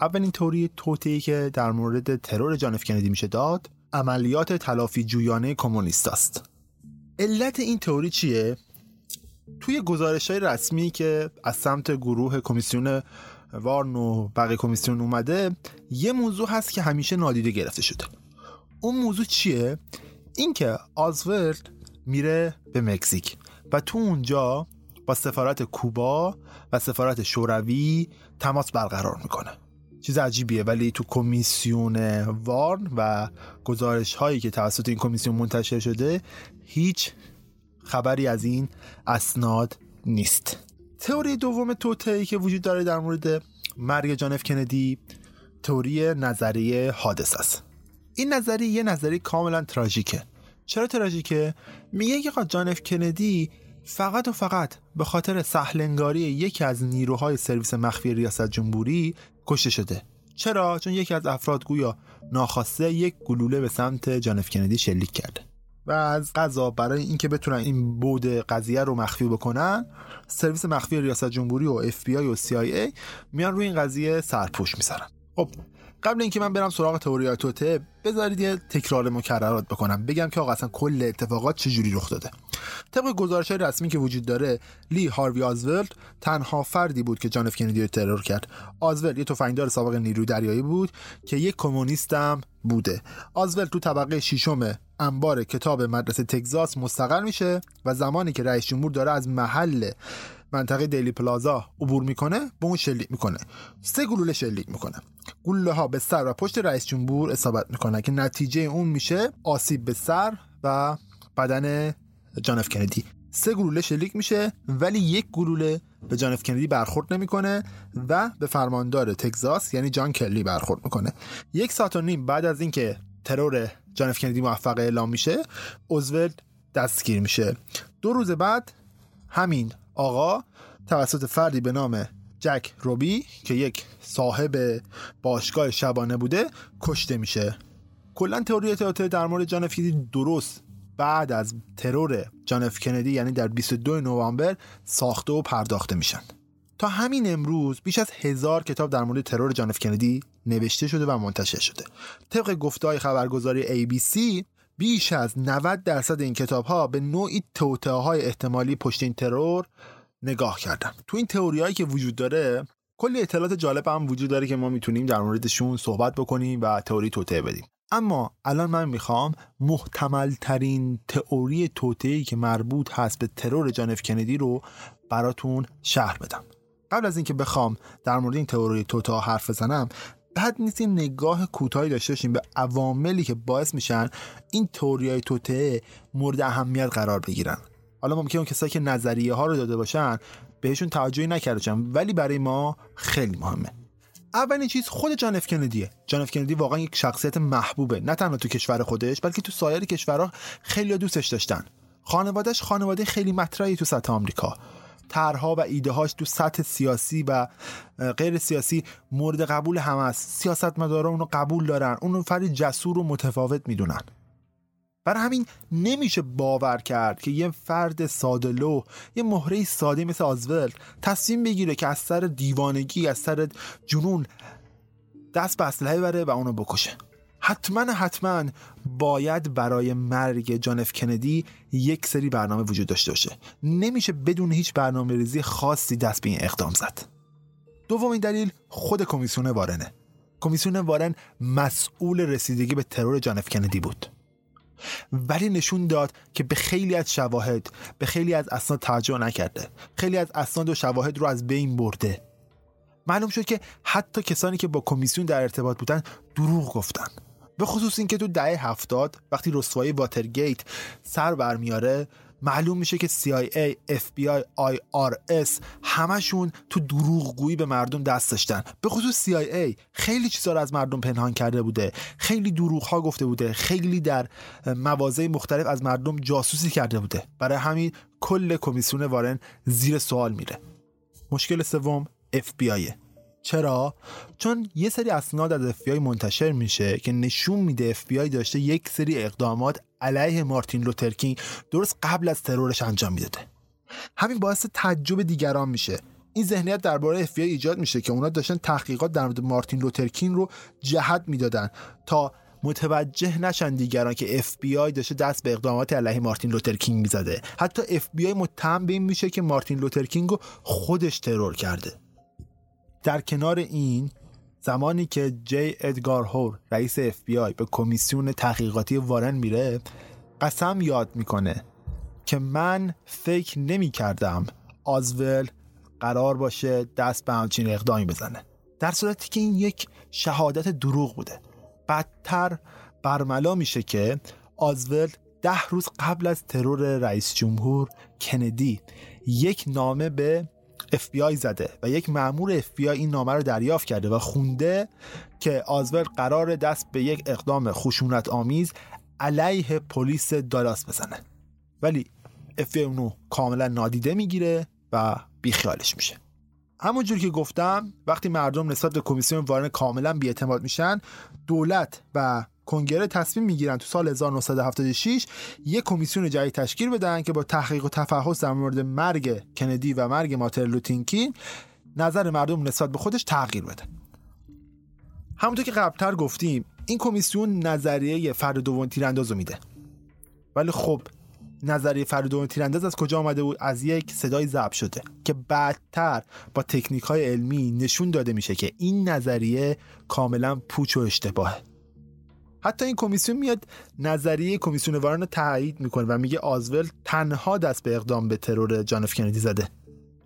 [SPEAKER 3] اولین توری توتی که در مورد ترور جانف کندی میشه داد عملیات تلافی جویانه کمونیست است. علت این تئوری چیه؟ توی گزارش های رسمی که از سمت گروه کمیسیون وارن و بقیه کمیسیون اومده یه موضوع هست که همیشه نادیده گرفته شده. اون موضوع چیه؟ اینکه آزورد میره به مکزیک و تو اونجا با سفارت کوبا و سفارت شوروی تماس برقرار می‌کنه. چیز عجیبیه ولی تو کمیسیون وارن و گزارش هایی که توسط این کمیسیون منتشر شده هیچ خبری از این اسناد نیست. تئوری دوم توطئه‌ای که وجود داره در مورد مرگ جان کندی تئوری نظریه حادث است. این نظریه یه نظریه کاملا تراژیکه. چرا تراژیکه؟ میگه که جان اف کندی فقط و فقط به خاطر سهلنگاری یکی از نیروهای سرویس مخفی ریاست جمهوری کشته شده. چرا؟ چون یکی از افراد گویا ناخواسته یک گلوله به سمت جان کندی شلیک کرده. و از قضا برای اینکه بتونن این بود قضیه رو مخفی بکنن سرویس مخفی ریاست جمهوری و اف بی آی و سی آی ای میان روی این قضیه سرپوش می‌ذارن خب قبل اینکه من برم سراغ تئوری توطئه بذارید یه تکرار مکررات بکنم. بگم که آقا اصلا کل اتفاقات چجوری رخ داده. طبق گزارش رسمی که وجود داره لی هاروی آزولد تنها فردی بود که جان اف کندی رو ترور کرد. آزولد یه تفنگدار سابق نیروی دریایی بود که یک کمونیست هم بوده. آزولد تو طبقه ششم انبار کتاب مدرسه تگزاس مستقر میشه و زمانی که رئیس جمهور داره از محل منطقه دیلی پلازا عبور می‌کنه به اون شلیک می‌کنه. سه گلوله شلیک می‌کنه. گلوله ها به سر و پشت رئیس جمهور اصابت می‌کنه که نتیجه اون میشه آسیب به سر و بدن جان اف کندی. سه گلوله شلیک میشه ولی یک گلوله به جان اف کندی برخورد نمی‌کنه و به فرماندار تگزاس یعنی جان کانلی برخورد می‌کنه. یک ساعت و نیم بعد از اینکه ترور جان اف کندی موفق اعلام میشه اوزولد دستگیر میشه. دو روز بعد همین آقا توسط فردی به نام جک روبی که یک صاحب باشگاه شبانه بوده کشته میشه. کلا تئوری تئاتر در مورد جان کندی درست. بعد از ترور جان کندی یعنی در 22 نوامبر ساخته و پرداخته میشن. تا همین امروز بیش از هزار کتاب در مورد ترور جان کندی نوشته شده و منتشر شده. طبق گفتهای خبرگزاری ABC بیش از 90 درصد این کتاب ها به نوعی توطئه های احتمالی پشت این ترور نگاه کردن. تو این تئوری هایی که وجود داره کلی اطلاعات جالب هم وجود داره که ما می‌تونیم در موردشون صحبت بکنیم و تئوری توطئه بدیم. اما الان من می‌خوام محتمل ترین تئوری توطئه‌ای که مربوط هست به ترور جان اف کندی رو براتون شرح بدم. قبل از اینکه بخوام در مورد این تئوری توطئه حرف بزنم بد نیست این نگاه کوتاهی داشته باشیم به عواملی که باعث میشن این های توطئه مورد اهمیت قرار بگیرن. حالا ممکنه اون کسایی که نظریه ها رو داده باشن بهشون توجهی نکرده ولی برای ما خیلی مهمه. اولین چیز خود جان اف کندیه جان اف کندی واقعا یک شخصیت محبوبه. نه تنها تو کشور خودش بلکه تو سایر کشورها خیلی دوستش داشتن. خانوادهش خانواده خیلی مطرحی تو سطح آمریکا. طرحها و ایده هاش تو سطح سیاسی و غیر سیاسی مورد قبول همه است. سیاستمدارا اونو قبول دارن. اونو فرد جسور و متفاوت می‌دونن. برای همین نمیشه باور کرد که یه فرد سادلو یه مهره ساده مثل آزول تصمیم بگیره که از سر دیوانگی از سر جنون دست به اسلحه بره و اونو بکشه. حتما حتما باید برای مرگ جانف کندی یک سری برنامه وجود داشته باشه. نمیشه بدون هیچ برنامه ریزی خاصی دست به این اقدام زد. دومین دلیل خود کمیسیون وارنه. کمیسیون وارن مسئول رسیدگی به ترور جانف کندی بود. ولی نشون داد که به خیلی از شواهد به خیلی از اسناد توجه نکرده. خیلی از اسناد و شواهد رو از بین برده. معلوم شد که حتی کسانی که با کمیسیون در ارتباط بودن دروغ گفتن. به خصوص اینکه تو دهه هفتاد وقتی رسوایی واترگیت سر برمیاره معلوم میشه که CIA, FBI, IRS همشون تو دروغگویی به مردم دست داشتن. به خصوص CIA خیلی چیزا رو از مردم پنهان کرده بوده. خیلی دروغ ها گفته بوده. خیلی در مواضع مختلف از مردم جاسوسی کرده بوده. برای همین کل کمیسیون وارن زیر سوال میره. مشکل سوم FBI چرا؟ چون یه سری اسناد از اف منتشر میشه که نشون میده اف داشته یک سری اقدامات علیه مارتین لوترکینگ درست قبل از ترورش انجام می‌داده. همین باعث تعجب دیگران میشه. این ذهنیت درباره اف بی آی ایجاد میشه که اونا داشتن تحقیقات در مورد مارتین لوترکینگ رو جهت می‌دادن تا متوجه نشن دیگران که آی داشته دست به اقدامات علیه مارتین لوترکینگ می‌زده. حتی آی متهم به این میشه که مارتین لوترکینگ رو خودش ترور کرده. در کنار این زمانی که جی ادگار هوور رئیس اف بی آی به کمیسیون تحقیقاتی وارن میره قسم یاد می‌کنه که من فکر نمی کردم آزول قرار باشه دست به همچین اقدامی بزنه. در صورتی که این یک شهادت دروغ بوده. بدتر برملا میشه که آزول ده روز قبل از ترور رئیس جمهور کندی یک نامه به FBI زده و یک مأمور FBI این نامه رو دریافت کرده و خونده که آزول قرار دست به یک اقدام خشونت آمیز علیه پلیس دالاس بزنه. ولی FBI اونو کاملا نادیده می‌گیره و بیخیالش میشه. همونجور که گفتم وقتی مردم نسبت به کمیسیون وارن کاملا بیاعتماد میشن دولت و کنگره تصمیم می‌گیرن تو سال 1976 یک کمیسیون جدید تشکیل بدن که با تحقیق و تفحص در مورد مرگ کندی و مرگ مارتین لوتینکین نظر مردم نسبت به خودش تغییر بده. همونطور که قبلتر گفتیم این کمیسیون نظریه فرد دوم تیرانداز میده. ولی خب نظریه فرد دوم تیرانداز از کجا آمده بود؟ از یک صدای ضبط شده که بعدتر با تکنیک های علمی نشون داده میشه که این نظریه کاملا پوچ و اشتباهه. حتی این کمیسیون میاد نظریه کمیسیون وارن رو تایید می‌کنه و میگه آزول تنها دست به اقدام به ترور جان اف کندی زده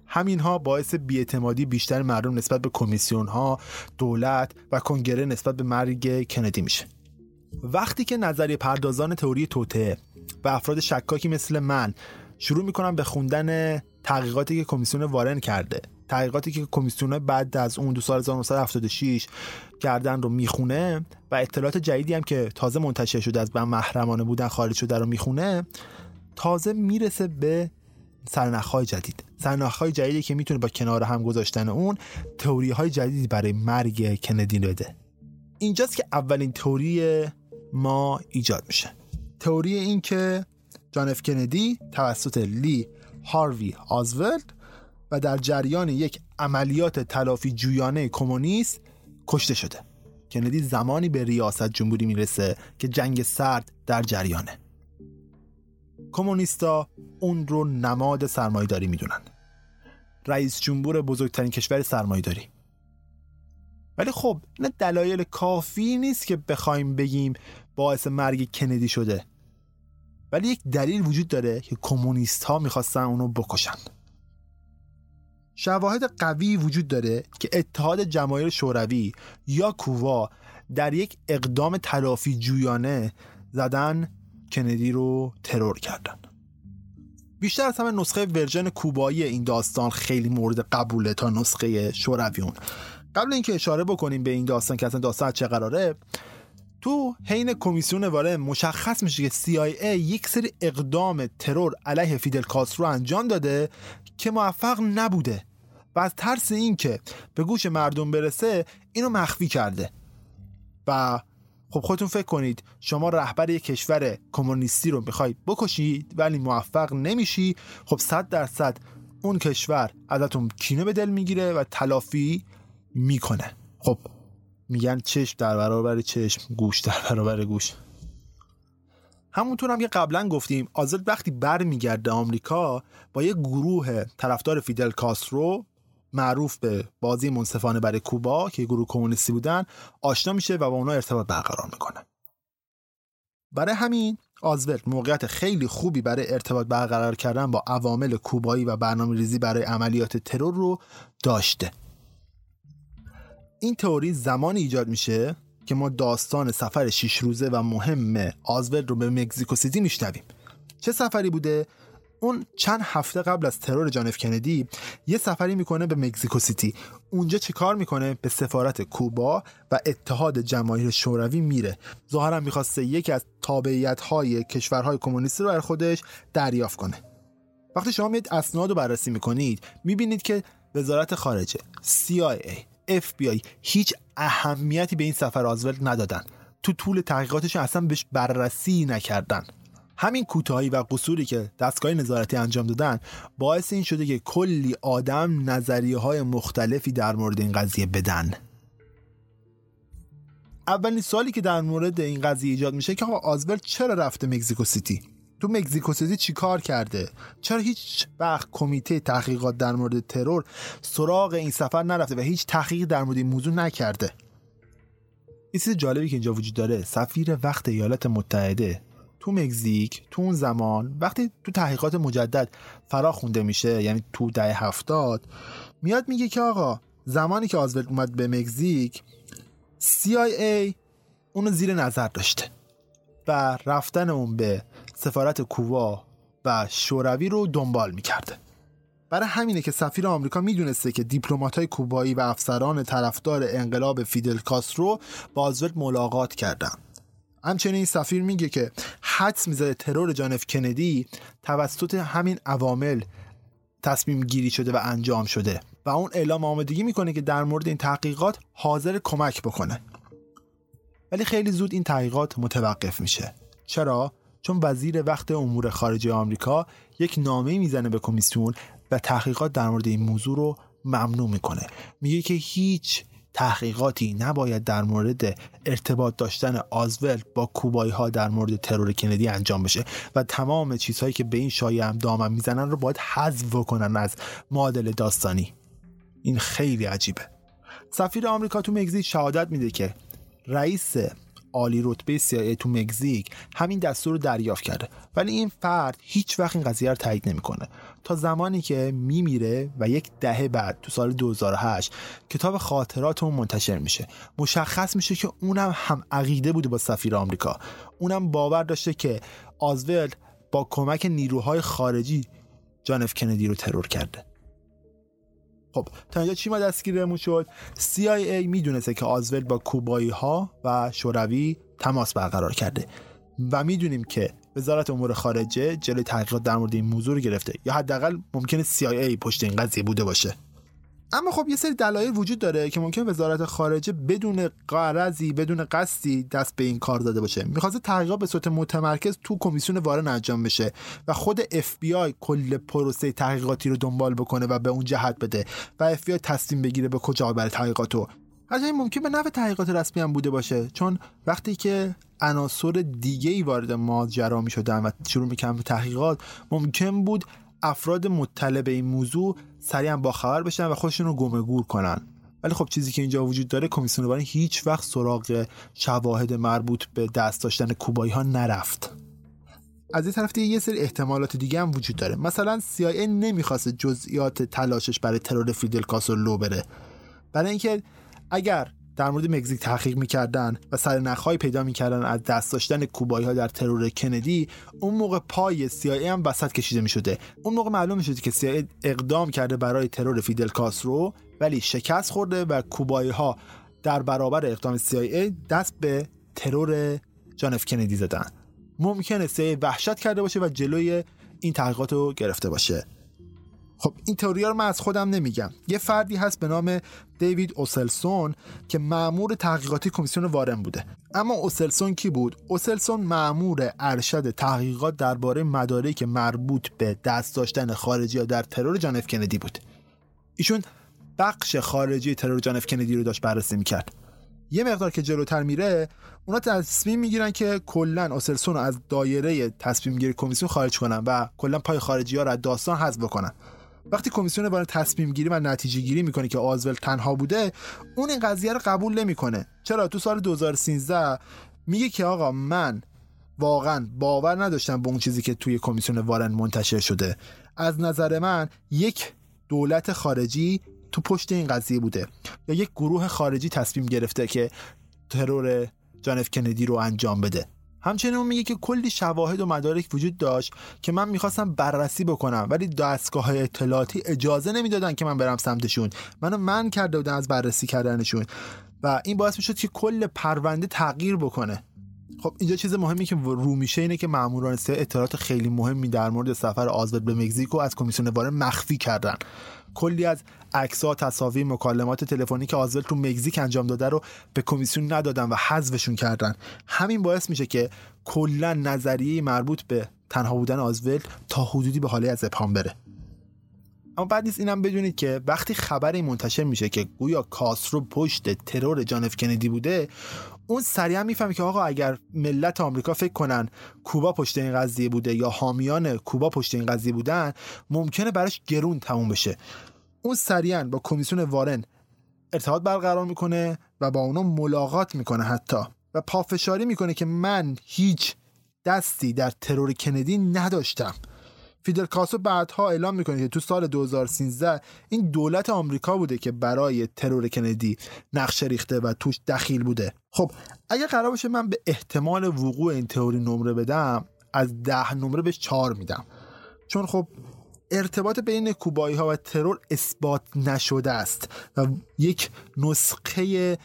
[SPEAKER 3] همینها باعث بیاعتمادی بیشتر مردم نسبت به کمیسیون ها، دولت و کنگره نسبت به مرگ کندی میشه. وقتی که نظریه پردازان تئوری توته و افراد شکاکی مثل من شروع می‌کنن به خوندن تحقیقاتی که کمیسیون وارن کرده تحقیقاتی که کمیسیون بعد از اون دو سال 1976 کردن رو می‌خونه و اطلاعات جدیدی هم که تازه منتشر شده از من محرمانه بودن خارج شده رو می‌خونه تازه می‌رسه به سرنخهای جدید. سرنخهای جدیدی که می‌تونه با کنار هم گذاشتن اون تئوری های جدیدی برای مرگ کندی بده اینجاست که اولین تئوری ما ایجاد میشه. تئوری این که جان اف کندی توسط لی هاروی آزولد و در جریان یک عملیات تلافی جویانه کمونیست کشته شده. کندی زمانی به ریاست جمهوری می‌رسه که جنگ سرد در جریانه. کمونیستا اون رو نماد سرمایداری می‌دونن. رئیس جمهور بزرگترین کشور سرمایداری ولی خب نه دلایل کافی نیست که بخوایم بگیم باعث مرگ کندی شده. ولی یک دلیل وجود داره که کمونیست ها می‌خواستن اونو بکشن. شواهد قوی وجود داره که اتحاد جماهیر شوروی یا کووا در یک اقدام تلافی جویانه زدن کندی رو ترور کردن. بیشتر از همه نسخه version کوبایی این داستان خیلی مورد قبوله تا نسخه شورویون. قبل اینکه اشاره بکنیم به این داستان که اصلا داستان چه قراره تو حین کمیسیون وارن مشخص میشه که CIA یک سری اقدام ترور علیه فیدل کاسترو انجام داده که موفق نبوده. و از ترس اینکه به گوش مردم برسه اینو مخفی کرده. و خب خودتون فکر کنید شما رهبر یک کشور کمونیستی رو می‌خواید بکشید ولی موفق نمیشی. خب صد درصد اون کشور ازتون کینه به دل می‌گیره و تلافی می‌کنه. خب میگن چشم در برابر چشم گوش در برابر گوش. همونطور هم که قبلا گفتیم آزاد وقتی برمیگرده آمریکا با یک گروه طرفدار فیدل کاسترو معروف به بازی منصفانه برای کوبا که گروه کمونیستی بودن آشنا میشه و با اونا ارتباط برقرار می‌کنه. برای همین آزولت موقعیت خیلی خوبی برای ارتباط برقرار کردن با عوامل کوبایی و برنامه ریزی برای عملیات ترور رو داشته. این تئوری زمانی ایجاد میشه که ما داستان سفر شیش روزه و مهم آزولت رو به مکزیکو سیتی میشنویم. چه سفری بوده؟ اون چند هفته قبل از ترور جانف کندی یه سفری می‌کنه به مکزیکو سیتی. اونجا چه کار می‌کنه؟ به سفارت کوبا و اتحاد جماهیر شوروی میره. ظاهرا می‌خواسته یکی از تابعیت های کشورهای کمونیستی رو در خودش دریافت کنه. وقتی شما میید اسناد رو بررسی می‌کنید می‌بینید که وزارت خارجه CIA FBI هیچ اهمیتی به این سفر آزولت ندادن. تو طول تحقیقاتش اصلا بهش بررسی نکردن. همین کوتاهی و قصوری که دستگاه نظارتی انجام دادن باعث این شده که کلی آدم نظریه های مختلفی در مورد این قضیه بدن. اولین سوالی که در مورد این قضیه ایجاد میشه که آقا آزول چرا رفته مکزیکو سیتی؟ تو مکزیکو سیتی چی کار کرده؟ چرا هیچ وقت کمیته تحقیقات در مورد ترور سراغ این سفر نرفته و هیچ تحقیق در مورد این موضوع نکرده؟ این چیز جالبی که اینجا وجود داره سفیر وقت ایالات متحده تو مکزیک تو اون زمان وقتی تو تحقیقات مجدد فرا خونده میشه یعنی تو ده هفتاد میاد میگه که آقا زمانی که آزولت اومد به مکزیک CIA اونو زیر نظر داشته و رفتن اون به سفارت کووا و شوروی رو دنبال می‌کرده. برای همینه که سفیر آمریکا می‌دونسته که دیپلمات‌های کوبایی و افسران طرفدار انقلاب فیدل کاسترو با آزولت ملاقات کردن. همچنین سفیر میگه که حدس می‌زده ترور جان اف کندی توسط همین عوامل تصمیم گیری شده و انجام شده و اون اعلام آمادگی می‌کنه که در مورد این تحقیقات حاضر کمک بکنه. ولی خیلی زود این تحقیقات متوقف میشه. چرا؟ چون وزیر وقت امور خارجه آمریکا یک نامه می‌زنه به کمیسیون و تحقیقات در مورد این موضوع رو ممنوع می‌کنه. میگه که هیچ تحقیقاتی نباید در مورد ارتباط داشتن آزول با کوبایی ها در مورد ترور کندی انجام بشه و تمام چیزهایی که به این شایعه هم دامن می‌زنن رو باید حذف کنن از معادل داستانی. این خیلی عجیبه. سفیر آمریکا تو مکزیک شهادت میده که رئیس عالی رتبه CIA تو مکزیک همین دستور رو دریافت کرده. ولی این فرد هیچ وقت این قضیه رو تایید نمی‌کنه. تا زمانی که میمیره و یک دهه بعد تو سال 2008 کتاب خاطرات اون منتشر میشه. مشخص میشه که اونم هم عقیده بوده با سفیر آمریکا. اونم باور داشته که آزول با کمک نیروهای خارجی جان اف کندی رو ترور کرده. خب تا اینجا چی ما دستگیرمون شد؟ CIA می‌دونسته که آزول با کوبایی ها و شوروی تماس برقرار کرده و می‌دونیم که وزارت امور خارجه جلوی تحقیقات در مورد این موضوع رو گرفته یا حداقل ممکنه CIA پشت این قضیه بوده باشه. اما خب یه سری دلایل وجود داره که ممکن وزارت خارجه بدون قرضی بدون قصدی دست به این کار داده باشه. می‌خواسته تحقیقات به صورت متمرکز تو کمیسیون وارن انجام بشه و خود FBI کل پروسه تحقیقاتی رو دنبال بکنه و به اون جهت بده و FBI تصمیم بگیره به کجا بره تحقیقاتو. این ممکن به نفع تحقیقات رسمی هم بوده باشه چون وقتی که عناصر دیگه ای وارد ماجرا می شدن و شروع می‌کنن به تحقیقات ممکن بود افراد مطلع به این موضوع سریعا با خبر بشن و خودشون رو گمه گور کنن. ولی خب چیزی که اینجا وجود داره کمیسیون بارین هیچ وقت سراغ شواهد مربوط به دست داشتن کوبایی ها نرفت. از این طرف دیگه یه سری احتمالات دیگه هم وجود داره. مثلا CIA نمی‌خواست جزئیات تلاشش برای ترور فیدل کاسترو لو بره. برای اینکه اگر در مورد مکزیک تحقیق می‌کردن و سر نخهایی پیدا می‌کردن از دست داشتن کوبایی ها در ترور کندی اون موقع پای CIA هم وسط کشیده می‌شده. اون موقع معلوم می‌شده که CIA اقدام کرده برای ترور فیدل کاسترو ولی شکست خورده و کوبایی ها در برابر اقدام CIA دست به ترور جان اف کندی زدن. ممکنه CIA وحشت کرده باشه و جلوی این تحقیقات رو گرفته باشه. خب این تئوری رو من از خودم نمیگم. یه فردی هست به نام دیوید اوسلسون که مأمور تحقیقاتی کمیسیون وارن بوده. اما اوسلسون کی بود؟ اوسلسون مأمور ارشد تحقیقات درباره مدارکی که مربوط به دست داشتن خارجی ها در ترور جان اف کندی بود. ایشون بخش خارجی ترور جان اف کندی رو داشت بررسی می‌کرد. یه مقدار که جلوتر میره اونا تصمیم می‌گیرن که کلا اوسلسون رو از دایره تصمیم گیری کمیسیون خارج کنن و کلا پای خارجی ها رو از داستان حذف بکنن. وقتی کمیسیون وارد تصمیم گیری و نتیجه گیری می‌کنه که آزول تنها بوده اون این قضیه رو قبول نمی‌کنه. چرا؟ تو سال 2013 میگه که آقا من واقعا باور نداشتم به اون چیزی که توی کمیسیون وارن منتشر شده. از نظر من یک دولت خارجی تو پشت این قضیه بوده. یا یک گروه خارجی تصمیم گرفته که ترور جان کندی رو انجام بده. همچنین اون میگه که کلی شواهد و مدارک وجود داشت که من می‌خواستم بررسی بکنم ولی دستگاه های اطلاعاتی اجازه نمی‌دادن که من برم سمتشون. منو من کرده بودن از بررسی کردنشون. و این باعث می‌شد که کل پرونده تغییر بکنه. خب اینجا چیز مهمی که رو میشه اینه که ماموران سه اطلاعات خیلی مهمی در مورد سفر آزاد به مکزیکو از کمیسیون وارن مخفی کردن. کلی از عکس‌ها تصاویر مکالمات تلفنی که آزول تو مکزیک انجام داده رو به کمیسیون ندادن و حذفشون کردن. همین باعث میشه که کلا نظریه مربوط به تنها بودن آزول تا حدودی به حاله از ابهام بره. اما بعد نیست اینم بدونید که وقتی خبری منتشر میشه که گویا کاسرو پشت ترور جان اف کندی بوده اون سریعا می‌فهمه که آقا اگر ملت آمریکا فکر کنن کوبا پشت این قضیه بوده یا حامیان کوبا پشت این قضیه بودن ممکنه براش گرون تموم بشه. اون سریعا با کمیسیون وارن ارتباط برقرار می‌کنه و با اونا ملاقات می‌کنه حتی. و پافشاری می‌کنه که من هیچ دستی در ترور کندی نداشتم. فیدل کاسترو بعدها اعلام می‌کنه که تو سال 2013 این دولت آمریکا بوده که برای ترور کندی نقشه ریخته و توش دخیل بوده. خب اگر قرار باشه من به احتمال وقوع این تئوری نمره بدم از ده نمره بهش چهار میدم. چون خب ارتباط بین کوبایی ها و ترور اثبات نشده است و یک نسخه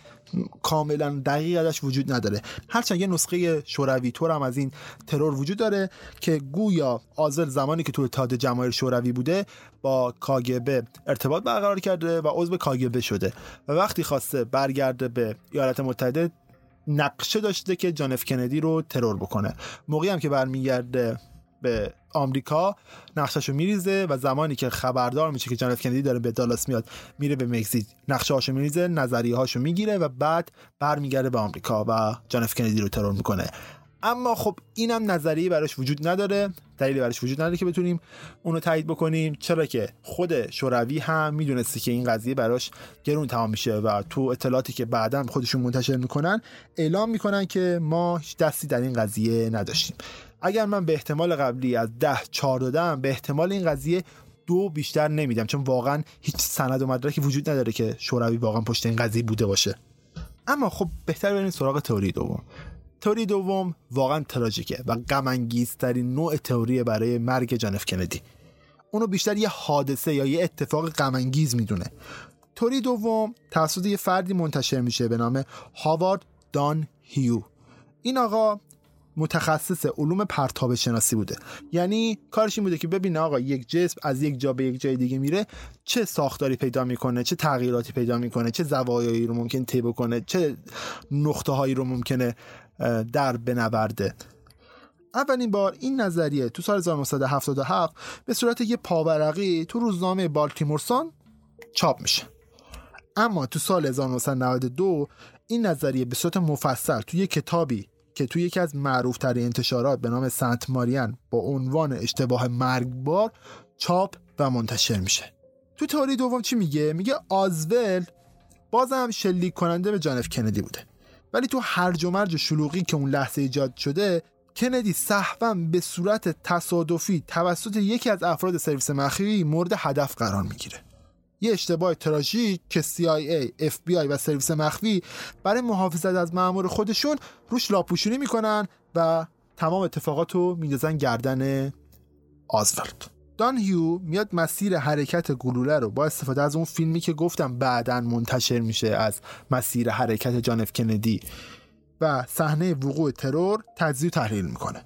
[SPEAKER 3] کاملا دقیق ازش وجود نداره. هرچند یه نسخه شوروی طور هم از این ترور وجود داره که گویا آزل زمانی که تو اتحاد جماهیر شوروی بوده با کاگبه ارتباط برقرار کرده و عضو کاگبه شده و وقتی خواسته برگرده به ایالات متحده نقشه داشته که جانف کندی رو ترور بکنه. موقعی هم که برمیگرده به آمریکا نقشهشو میریزه و زمانی که خبردار میشه که جان کندی داره به دالاس میاد میره به مکزیک. نقشه هاشو میریزه نظریه هاشو می‌گیره و بعد برمیگرده به آمریکا و جان کندی رو ترور می‌کنه. اما خب اینم نظریه براش وجود نداره دلیلی براش وجود نداره که بتونیم اونو تایید بکنیم. چرا که خود شوروی هم می‌دونسته که این قضیه براش گرون تمام میشه و تو اطلاعاتی که بعدا خودشون منتشر می‌کنن اعلام می‌کنن که ما هیچ دستی در این قضیه نداشتیم. اگر من به احتمال قبلی از ده چهار دادم به احتمال این قضیه دو بیشتر نمیدم چون واقعا هیچ سند و مدرکی وجود نداره که شوروی واقعا پشت این قضیه بوده باشه. اما خب بهتر بریم سراغ تئوری دوم. تئوری دوم واقعا تراژیکه و غم ترین نوع تئوری برای مرگ جانف کندی. اونو بیشتر یه حادثه یا یه اتفاق غم انگیز می‌دونه. تئوری دوم توسط یه فردی منتشر میشه به نام هاوارد دان هیو. این آقا متخصص علوم پرتاب شناسی بوده. یعنی کارش این بوده که ببینه آقا یک جسم از یک جا به یک جای دیگه میره چه ساختاری پیدا می‌کنه چه تغییراتی پیدا می‌کنه چه زوایایی رو ممکن طی کنه چه نقطه هایی رو ممکنه در بنورده. اولین بار این نظریه تو سال 1977 به صورت یه پاورقی تو روزنامه بالتیمورسان چاپ میشه. اما تو سال 1992 این نظریه به صورت مفصل تو یه کتابی که توی یکی از معروفترین انتشارات به نام سنت ماریان با عنوان اشتباه مرگبار چاپ و منتشر میشه. تو تئوری دوم چی میگه؟ میگه آزول بازم شلیک کننده به جانف کندی بوده. ولی تو هرج و مرج شلوغی که اون لحظه ایجاد شده کندی صحبا به صورت تصادفی توسط یکی از افراد سرویس مخفی مورد هدف قرار می‌گیره. یه اشتباه تراژیک که CIA, FBI و سرویس مخفی برای محافظت از مأمور خودشون روش لاپوشونی می‌کنن و تمام اتفاقات رو میندازن گردن آزولد دان هیو میاد مسیر حرکت گلوله رو با استفاده از اون فیلمی که گفتم بعدا منتشر میشه از مسیر حرکت جانف کندی و صحنه وقوع ترور تجزیه تحلیل می‌کنه.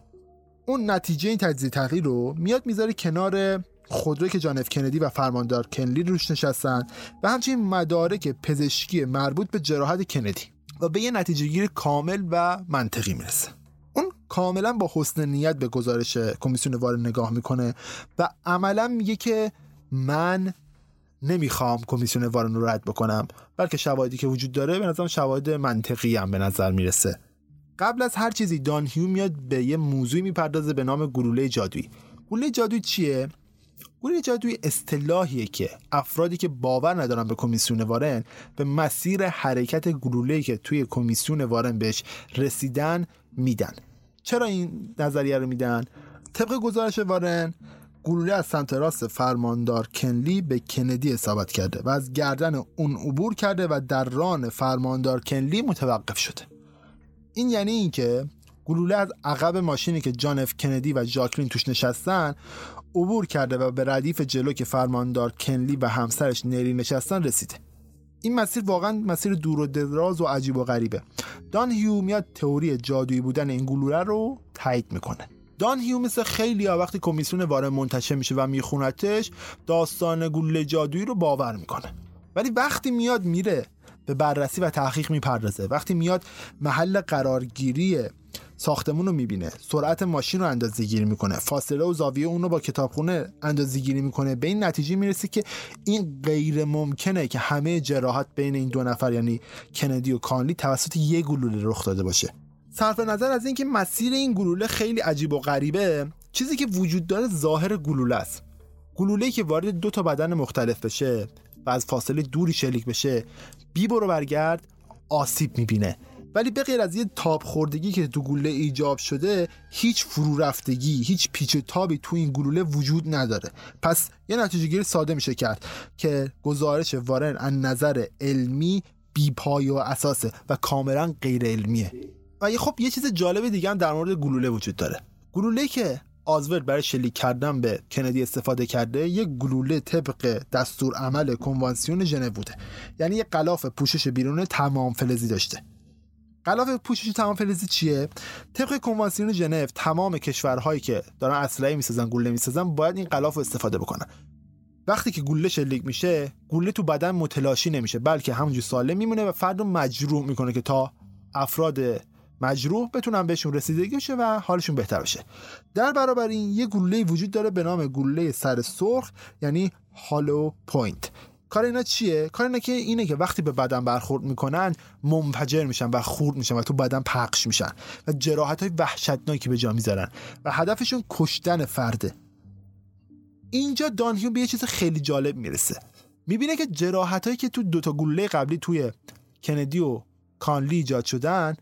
[SPEAKER 3] اون نتیجه این تجزیه تحلیل رو میاد می‌ذاره کنار خودروی که جانف کندی و فرماندار کنلی روش نشستن و همچنین مدارک پزشکی مربوط به جراحت کندی. و به یه نتیجه گیر کامل و منطقی می‌رسه. اون کاملا با حسن نیت به گزارش کمیسیون وار نگاه می‌کنه و عملا میگه که من نمی‌خوام کمیسیون وارن رو رد بکنم بلکه شواهدی که وجود داره به نظرم شواهد منطقی هم به نظر می‌رسه. قبل از هر چیزی دان هیو میاد به یه موضوعی می‌پردازه به نام گلوله جادویی. گلوله جادویی چیه؟ گلوله جادویی اصطلاحیه که افرادی که باور ندارن به کمیسیون وارن به مسیر حرکت گلوله که توی کمیسیون وارن بهش رسیدن میدن. چرا این نظریه رو میدن؟ طبق گزارش وارن گلوله از سمت راست فرماندار کنلی به کندی اصابت کرده و از گردن اون عبور کرده و در ران فرماندار کنلی متوقف شده. این یعنی اینکه گلوله از عقب ماشینی که جان اف کندی و جاکلین توش نشستن عبور کرده و به ردیف جلو که فرماندار کنلی و همسرش نری نشستن رسیده. این مسیر واقعا مسیر دور و دراز و عجیب و غریبه. دان هیو میاد تئوری جادویی بودن این گلوله رو تایید می‌کنه. دان هیو مثل خیلی ها وقتی کمیسیون وارن منتشر میشه و میخونتش داستان گلوله جادویی رو باور می‌کنه. ولی وقتی میاد میره به بررسی و تحقیق می‌پردازه. وقتی میاد محل قرارگیری ساختمون رو می‌بینه. سرعت ماشین رو اندازه گیری می‌کنه. فاصله و زاویه اون رو با کتابخونه اندازه گیری می‌کنه. به این نتیجه می‌رسه که این غیر ممکنه که همه جراحت بین این دو نفر یعنی کندی و کانلی توسط یک گلوله رخ داده باشه. صرف نظر از اینکه مسیر این گلوله خیلی عجیب و غریبه چیزی که وجود داره ظاهر گلوله است. گلوله که وارد دو تا بدن مختلف بشه و از فاصله دوری شلیک بشه بی برو برگرد آسیب می‌بینه. ولی به غیر از یه تاب خوردگی که تو گلوله ایجاب شده هیچ فرو رفتگی هیچ پیچ تابی تو این گلوله وجود نداره. پس یه نتیجه گیری ساده میشه کرد که گزارش وارن از نظر علمی بی پای و اساسه و کاملا غیر علمیه. و یه خب یه چیز جالب دیگه هم در مورد گلوله وجود داره. گلوله که آزورد برای شلیک کردن به کندی استفاده کرده یک گلوله طبق دستور عمل کنوانسیون ژنو بوده. یعنی یک غلاف پوشش بیرون تمام فلزی داشته. غلاف پوشش تمام فلزی چیه؟ طبق کنوانسیون ژنو تمام کشورهایی که دارن اسلحه می‌سازن گلوله می‌سازن باید این غلاف رو استفاده بکنن. وقتی که گلوله شلیک میشه گلوله تو بدن متلاشی نمیشه بلکه همونجور سالم میمونه و فرد رو مجروح می‌کنه که تا افراد مجروح بتونن بهشون رسیدگی بشه و حالشون بهتر بشه. در برابر این یه گلوله وجود داره به نام گلوله سر سرخ یعنی hollow point کار اینا چیه؟ کار اینا که اینه که وقتی به بدن برخورد می‌کنن منفجر میشن و خورد میشن و تو بدن پخش میشن و جراحت های وحشتناکی به جا می‌ذارن و هدفشون کشتن فرده. اینجا دانهیو به یه چیز خیلی جالب می‌رسه. می‌بینه که جراحت هایی که تو دوتا گلوله قبلی توی کندی و کانلی ایجاد شدن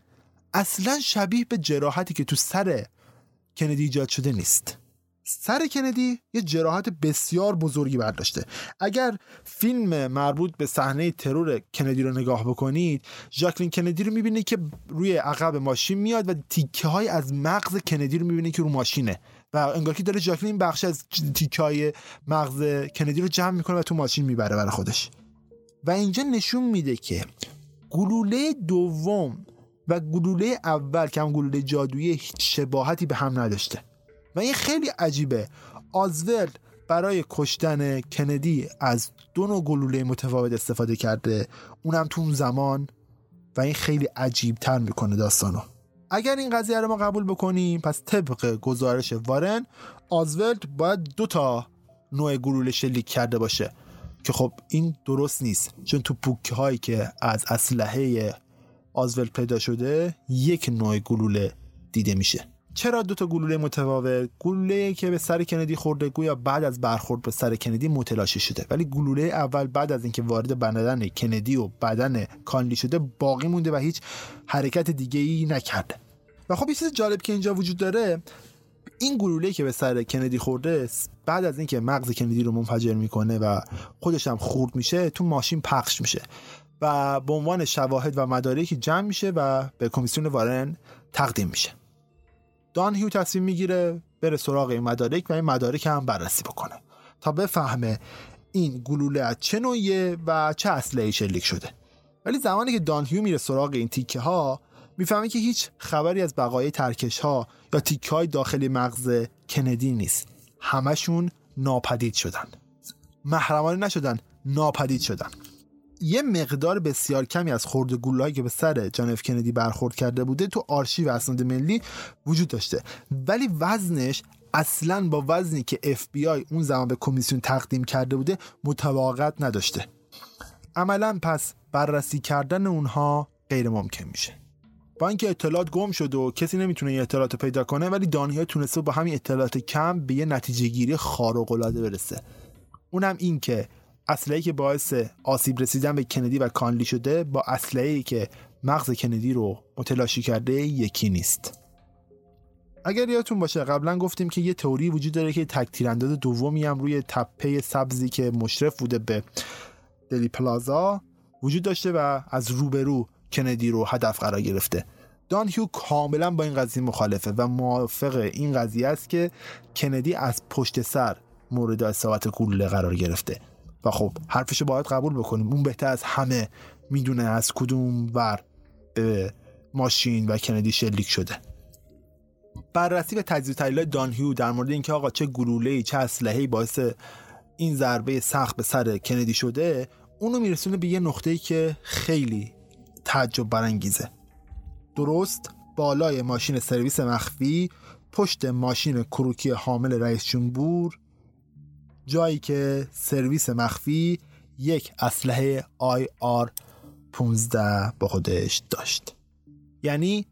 [SPEAKER 3] اصلا شبیه به جراحتی که تو سر کندی ایجاد شده نیست. سر کندی یه جراحت بسیار بزرگی برداشته. اگر فیلم مربوط به صحنه ترور کندی رو نگاه بکنید ژاکلین کندی رو می‌بینید که روی عقب ماشین میاد و تیکه های از مغز کندی رو می‌بینید که رو ماشینه. و انگار که داره ژاکلین بخش از تیکه های مغز کندی رو جمع می‌کنه و تو ماشین می‌بره برای خودش. و اینجا نشون میده که گلوله دوم و گلوله اول که هم گلوله جادویی هیچ شباهتی به هم نداشته. و این خیلی عجیبه. آزولد برای کشتن کندی از دو نوع گلوله متفاوت استفاده کرده. اونم تو اون زمان و این خیلی عجیب تر می‌کنه داستانو. اگر این قضیه رو ما قبول بکنیم پس طبق گزارش وارن آزولد باید دو تا نوع گلوله شلیک کرده باشه. که خب این درست نیست. چون تو پوکه هایی که از اسلحه آزول پیدا شده یک نوع گلوله دیده میشه. چرا دو تا گلوله متفاوت؟ گلوله که به سر کندی خورده گویا بعد از برخورد به سر کندی متلاشی شده. ولی گلوله اول بعد از اینکه وارد بدن کندی و بدن کانلی شده باقی مونده و هیچ حرکت دیگه ای نکرده. و خب یه چیز جالب که اینجا وجود داره این گلوله که به سر کندی خورده بعد از اینکه مغز کندی رو منفجر می‌کنه و خودش هم خورد میشه تو ماشین پخش میشه. و به عنوان شواهد و مدارکی جمع میشه و به کمیسیون وارن تقدیم میشه. دان هیو تصمیم می‌گیره بره سراغ این مدارک و این مدارک هم بررسی بکنه تا بفهمه این گلوله از چه نوعیه و چه اسلحه‌ای شلیک شده. ولی زمانی که دان هیو میره سراغ این تیکه ها می‌فهمه که هیچ خبری از بقای ترکش ها یا تیکه های داخلی مغز کندی نیست. همشون ناپدید شدن. محرمانه نشدن ناپدید شدن. یه مقدار بسیار کمی از خورده گلوله‌ای که به سر جان اف کندی برخورد کرده بوده تو آرشیو اسناد ملی وجود داشته. ولی وزنش اصلا با وزنی که اف بی آی اون زمان به کمیسیون تقدیم کرده بوده مطابقت نداشته. عملا پس بررسی کردن اونها غیر ممکن میشه. با اینکه اطلاعات گم شده و کسی نمی‌تونه این اطلاعات پیدا کنه ولی دانیال تونسته با همین اطلاعات کم به یه نتیجه گیری خارق العاده برسه. اونم این که اسلحه‌ای که باعث آسیب رسیدن به کندی و کانلی شده با اسلحه‌ای که مغز کندی رو متلاشی کرده یکی نیست. اگر یادتون باشه قبلا گفتیم که یه تئوری وجود داره که تک تیرانداز دومی هم روی تپه سبزی که مشرف بوده به دلی پلازا وجود داشته و از روبرو کندی رو هدف قرار گرفته. دان هیو کاملا با این قضیه مخالفه و موافق این قضیه است که کندی از پشت سر مورد اصابت گلوله قرار گرفته. و خب حرفشو باید قبول بکنیم. اون بهتر از همه می‌دونه از کدوم ور ماشین و کندی شلیک شده. بررسی و تجزیه تحلیل دانهیو در مورد اینکه آقا چه گلوله چه اسلحه‌ای باعث این ضربه سخت به سر کندی شده اونو میرسونه به یه نقطه‌ای که خیلی تعجب برانگیزه. درست بالای ماشین سرویس مخفی پشت ماشین کروکی حامل رئیس جمهور جایی که سرویس مخفی یک اسلحه AR 15 با خودش داشت. یعنی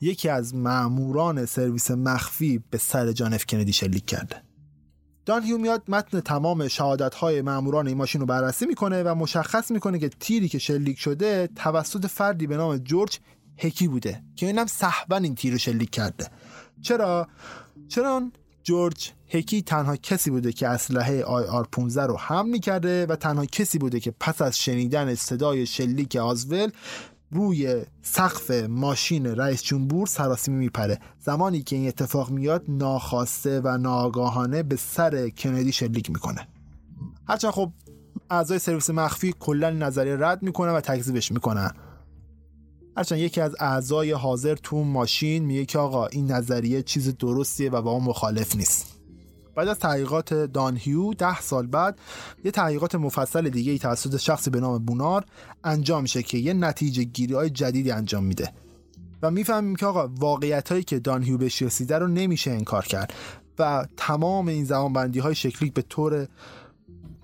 [SPEAKER 3] یکی از ماموران سرویس مخفی به سر جان اف کندی شلیک کرده. دان هیو میاد متن تمام شهادت های ماموران این ماشین رو بررسی می‌کنه و مشخص می‌کنه که تیری که شلیک شده توسط فردی به نام جورج هکی بوده که اینم صحبا این تیر رو شلیک کرده. چرا؟ چرا جورج هکی تنها کسی بوده که اسلحه آی آر 15 رو هم می‌کرده و تنها کسی بوده که پس از شنیدن صدای شلیک آزول روی سقف ماشین رئیس جمهور سراسیمه میپره. زمانی که این اتفاق میاد ناخواسته و ناگاهانه به سر کندی شلیک می‌کنه. هرچند خب اعضای سرویس مخفی کلا نظریه رد می‌کنه و تکذیبش می‌کنن هرچند یکی از اعضای حاضر تو ماشین میگه که آقا این نظریه چیز درستیه و با اون مخالف نیست. بعد از تحقیقات دانهیو ده سال بعد یه تحقیقات مفصل دیگه ای توسط شخصی به نام بونار انجام میشه که یه نتیجه گیری های جدیدی انجام میده. و می‌فهمیم که آقا واقعیت هایی که دانهیو بهش رسیده رو نمیشه انکار کرد. و تمام این زمانبندی های شکلی به طور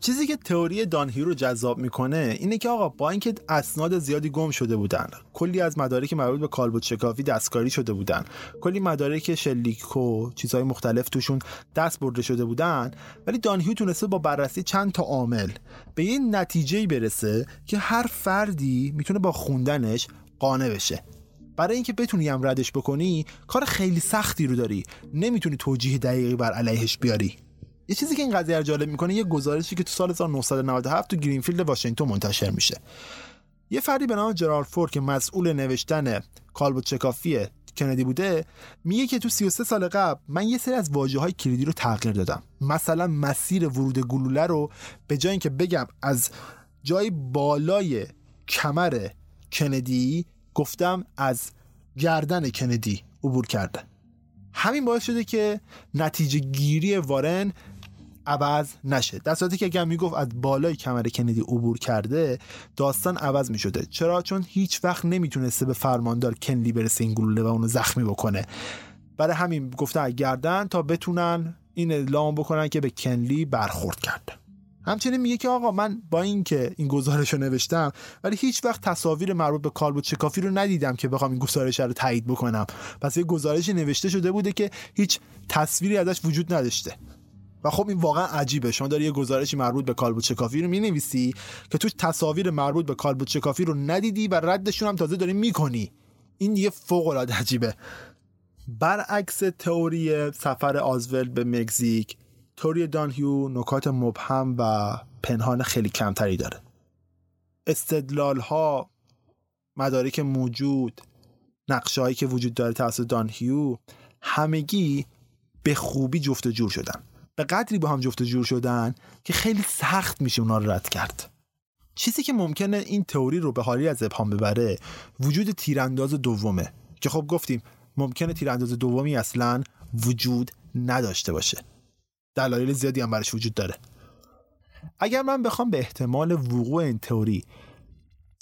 [SPEAKER 3] چیزی که تئوری دانهی رو جذاب می‌کنه اینه که آقا با اینکه اسناد زیادی گم شده بودن کلی از مدارک مربوط به کالبوت شکافی دستکاری شده بودن کلی مدارک شلیک و چیزهای مختلف توشون دست برده شده بودن ولی دانهیو تونسته با بررسی چند تا عامل به یه نتیجه برسه که هر فردی می‌تونه با خوندنش قانع بشه. برای اینکه بتونی هم ردش بکنی کار خیلی سختی رو داری. نمی‌تونی توجیه دقیقی بر علیهش بیاری. یه چیزی که این قضیه رو جالب می‌کنه یه گزارشی که تو سال 1997 تو گرینفیلد واشنگتن منتشر میشه. یه فردی به نام جرالد فورد که مسئول نوشتن کالبدشکافی کندی بوده میگه که تو 33 سال قبل من یه سری از واژه های کلیدی رو تغییر دادم. مثلا مسیر ورود گلوله رو به جای اینکه بگم از جای بالای کمر کندی گفتم از گردن کندی عبور کرده. همین باعث شده که نتیجه گیری وارن عوض نشه. در صورتی که اگر می‌گفت از بالای کمر کندی عبور کرده داستان عوض می‌شده. چرا؟ چون هیچ وقت نمی‌تونسته به فرماندار کنلی برسه این گلوله و اونو زخمی بکنه. برای همین گفتن گردن تا بتونن این اعلام بکنن که به کنلی برخورد کرده همچنین میگه که آقا من با اینکه این گزارش رو نوشتم ولی هیچ وقت تصاویر مربوط به کالبوت شکافی رو ندیدم که بخوام این گزارش رو تایید بکنم. پس یه گزارشی نوشته شده بوده که هیچ تصویری ازش وجود نداشته. و خب این واقعا عجیبه. شما داری یه گزارشی مربوط به کالبوت شکافی رو می‌نویسی که توش تصاویر مربوط به کالبوت شکافی رو ندیدی و ردشون هم تازه داری می‌کنی. این دیگه فوق العاده عجیبه. برعکس تئوری سفر آزول به مکزیک تئوری دانهیو نکات مبهم و پنهان خیلی کمتری داره. استدلال ها مدارک موجود نقشه هایی که وجود داره توسط دانهیو همگی به خوبی جفت جور شدن. به قدری با هم جفت جور شدن که خیلی سخت میشه اونا رو رد کرد. چیزی که ممکنه این تئوری رو به حالی از ابهام ببره وجود تیرانداز دومه. که خب گفتیم ممکنه تیرانداز دومی اصلا وجود نداشته باشه. دلایل زیادی هم برش وجود داره. اگر من بخوام به احتمال وقوع این تئوری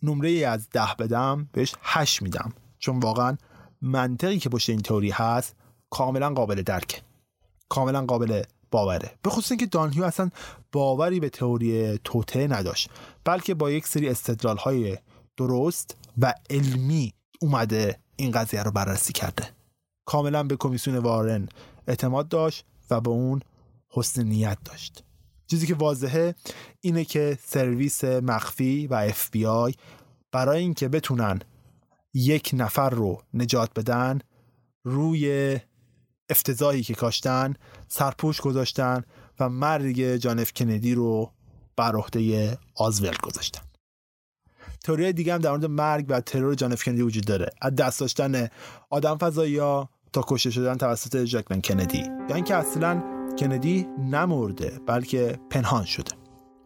[SPEAKER 3] نمره از ده بدم بهش هشت میدم. چون واقعا منطقی که پشت این تئوری هست کاملا قابل درکه. کاملا قابل باوره. به خصوص اینکه دانهیو اصلا باوری به تئوری توته نداشت بلکه با یک سری استدلال های درست و علمی اومده این قضیه رو بررسی کرده. کاملا به کمیسیون وارن اعتماد داشت و به اون حسن نیت داشت. چیزی که واضحه اینه که سرویس مخفی و اف بی آی برای اینکه بتونن یک نفر رو نجات بدن روی افتضاحی که کاشتن سرپوش گذاشتن و مرگ جانف کندی رو بر عهده آزول گذاشتن. تئوری دیگه هم در مورد مرگ و ترور جانف کندی وجود داره. از دست داشتن آدم فضایی تا کشته شدن توسط جکمن کندی. یا اینکه اصلا کندی نمرده بلکه پنهان شده.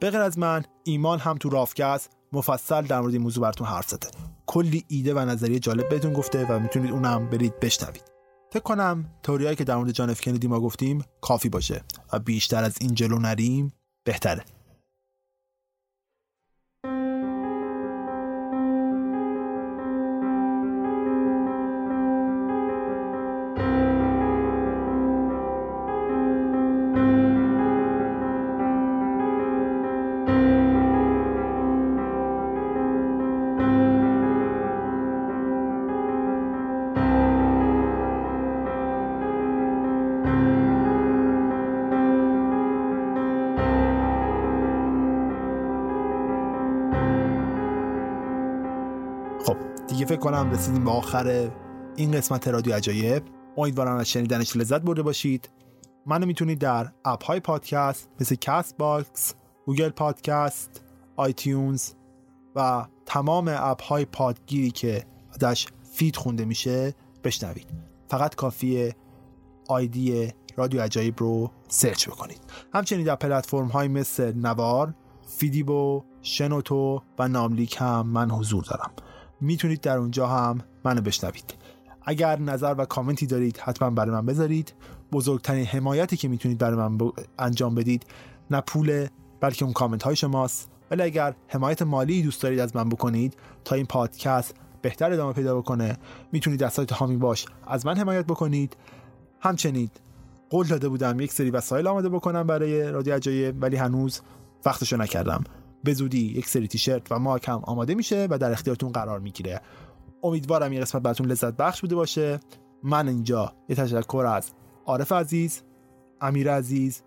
[SPEAKER 3] به غیر از من ایمان هم تو رافکست مفصل در مورد این موضوع براتون حرف زده. کلی ایده و نظریه جالب بهتون گفته و می‌تونید اونم برید بشنوید. فکر کنم توریایی که در مورد جان اف کندی ما گفتیم کافی باشه و بیشتر از این جلو نریم بهتره. فکر کنم رسیدیم به آخر این قسمت رادیو عجایب. امیدوارم از شنیدنش لذت برده باشید. منو می‌تونید در app های پادکست مثل Castbox Google Podcast iTunes و تمام app های پادگیری که ازش feed خونده میشه بشنوید. فقط کافیه ID رادیو عجایب رو search بکنید. همچنین در پلتفرم های مثل نوار فیدیبو شنوتو و ناملیک هم من حضور دارم. می‌تونید در اونجا هم منو بشنوید. اگر نظر و کامنتی دارید حتما برای من بذارید. بزرگترین حمایتی که می‌تونید برای من انجام بدید نه پول بلکه اون کامنت های شماست. ولی اگر حمایت مالی دوست دارید از من بکنید تا این پادکست بهتر ادامه پیدا بکنه می‌تونید در سایت هامی باش از من حمایت بکنید. همچنین قول داده بودم یک سری وسایل آماده بکنم برای رادیو عجایب ولی هنوز وقتشو نکردم. به زودی یک سری تیشرت و ماک هم آماده میشه و در اختیارتون قرار می‌گیره. امیدوارم این قسمت براتون لذت بخش بوده باشه. من اینجا یه تشکر از عارف عزیز امیر عزیز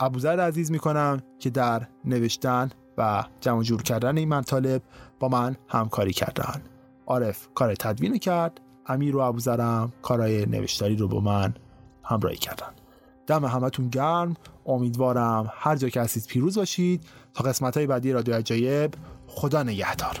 [SPEAKER 3] ابوذر عزیز می‌کنم که در نوشتن و جمع جور کردن این مطالب با من همکاری کردن. عارف کار تدوین کرد امیر و ابوذرم کارهای نوشتاری رو با من همراهی کردن. دم همتون گرم. امیدوارم هر جا که هستید پیروز باشید. تا قسمت های بعدی رادیو عجایب خدا نگهدار.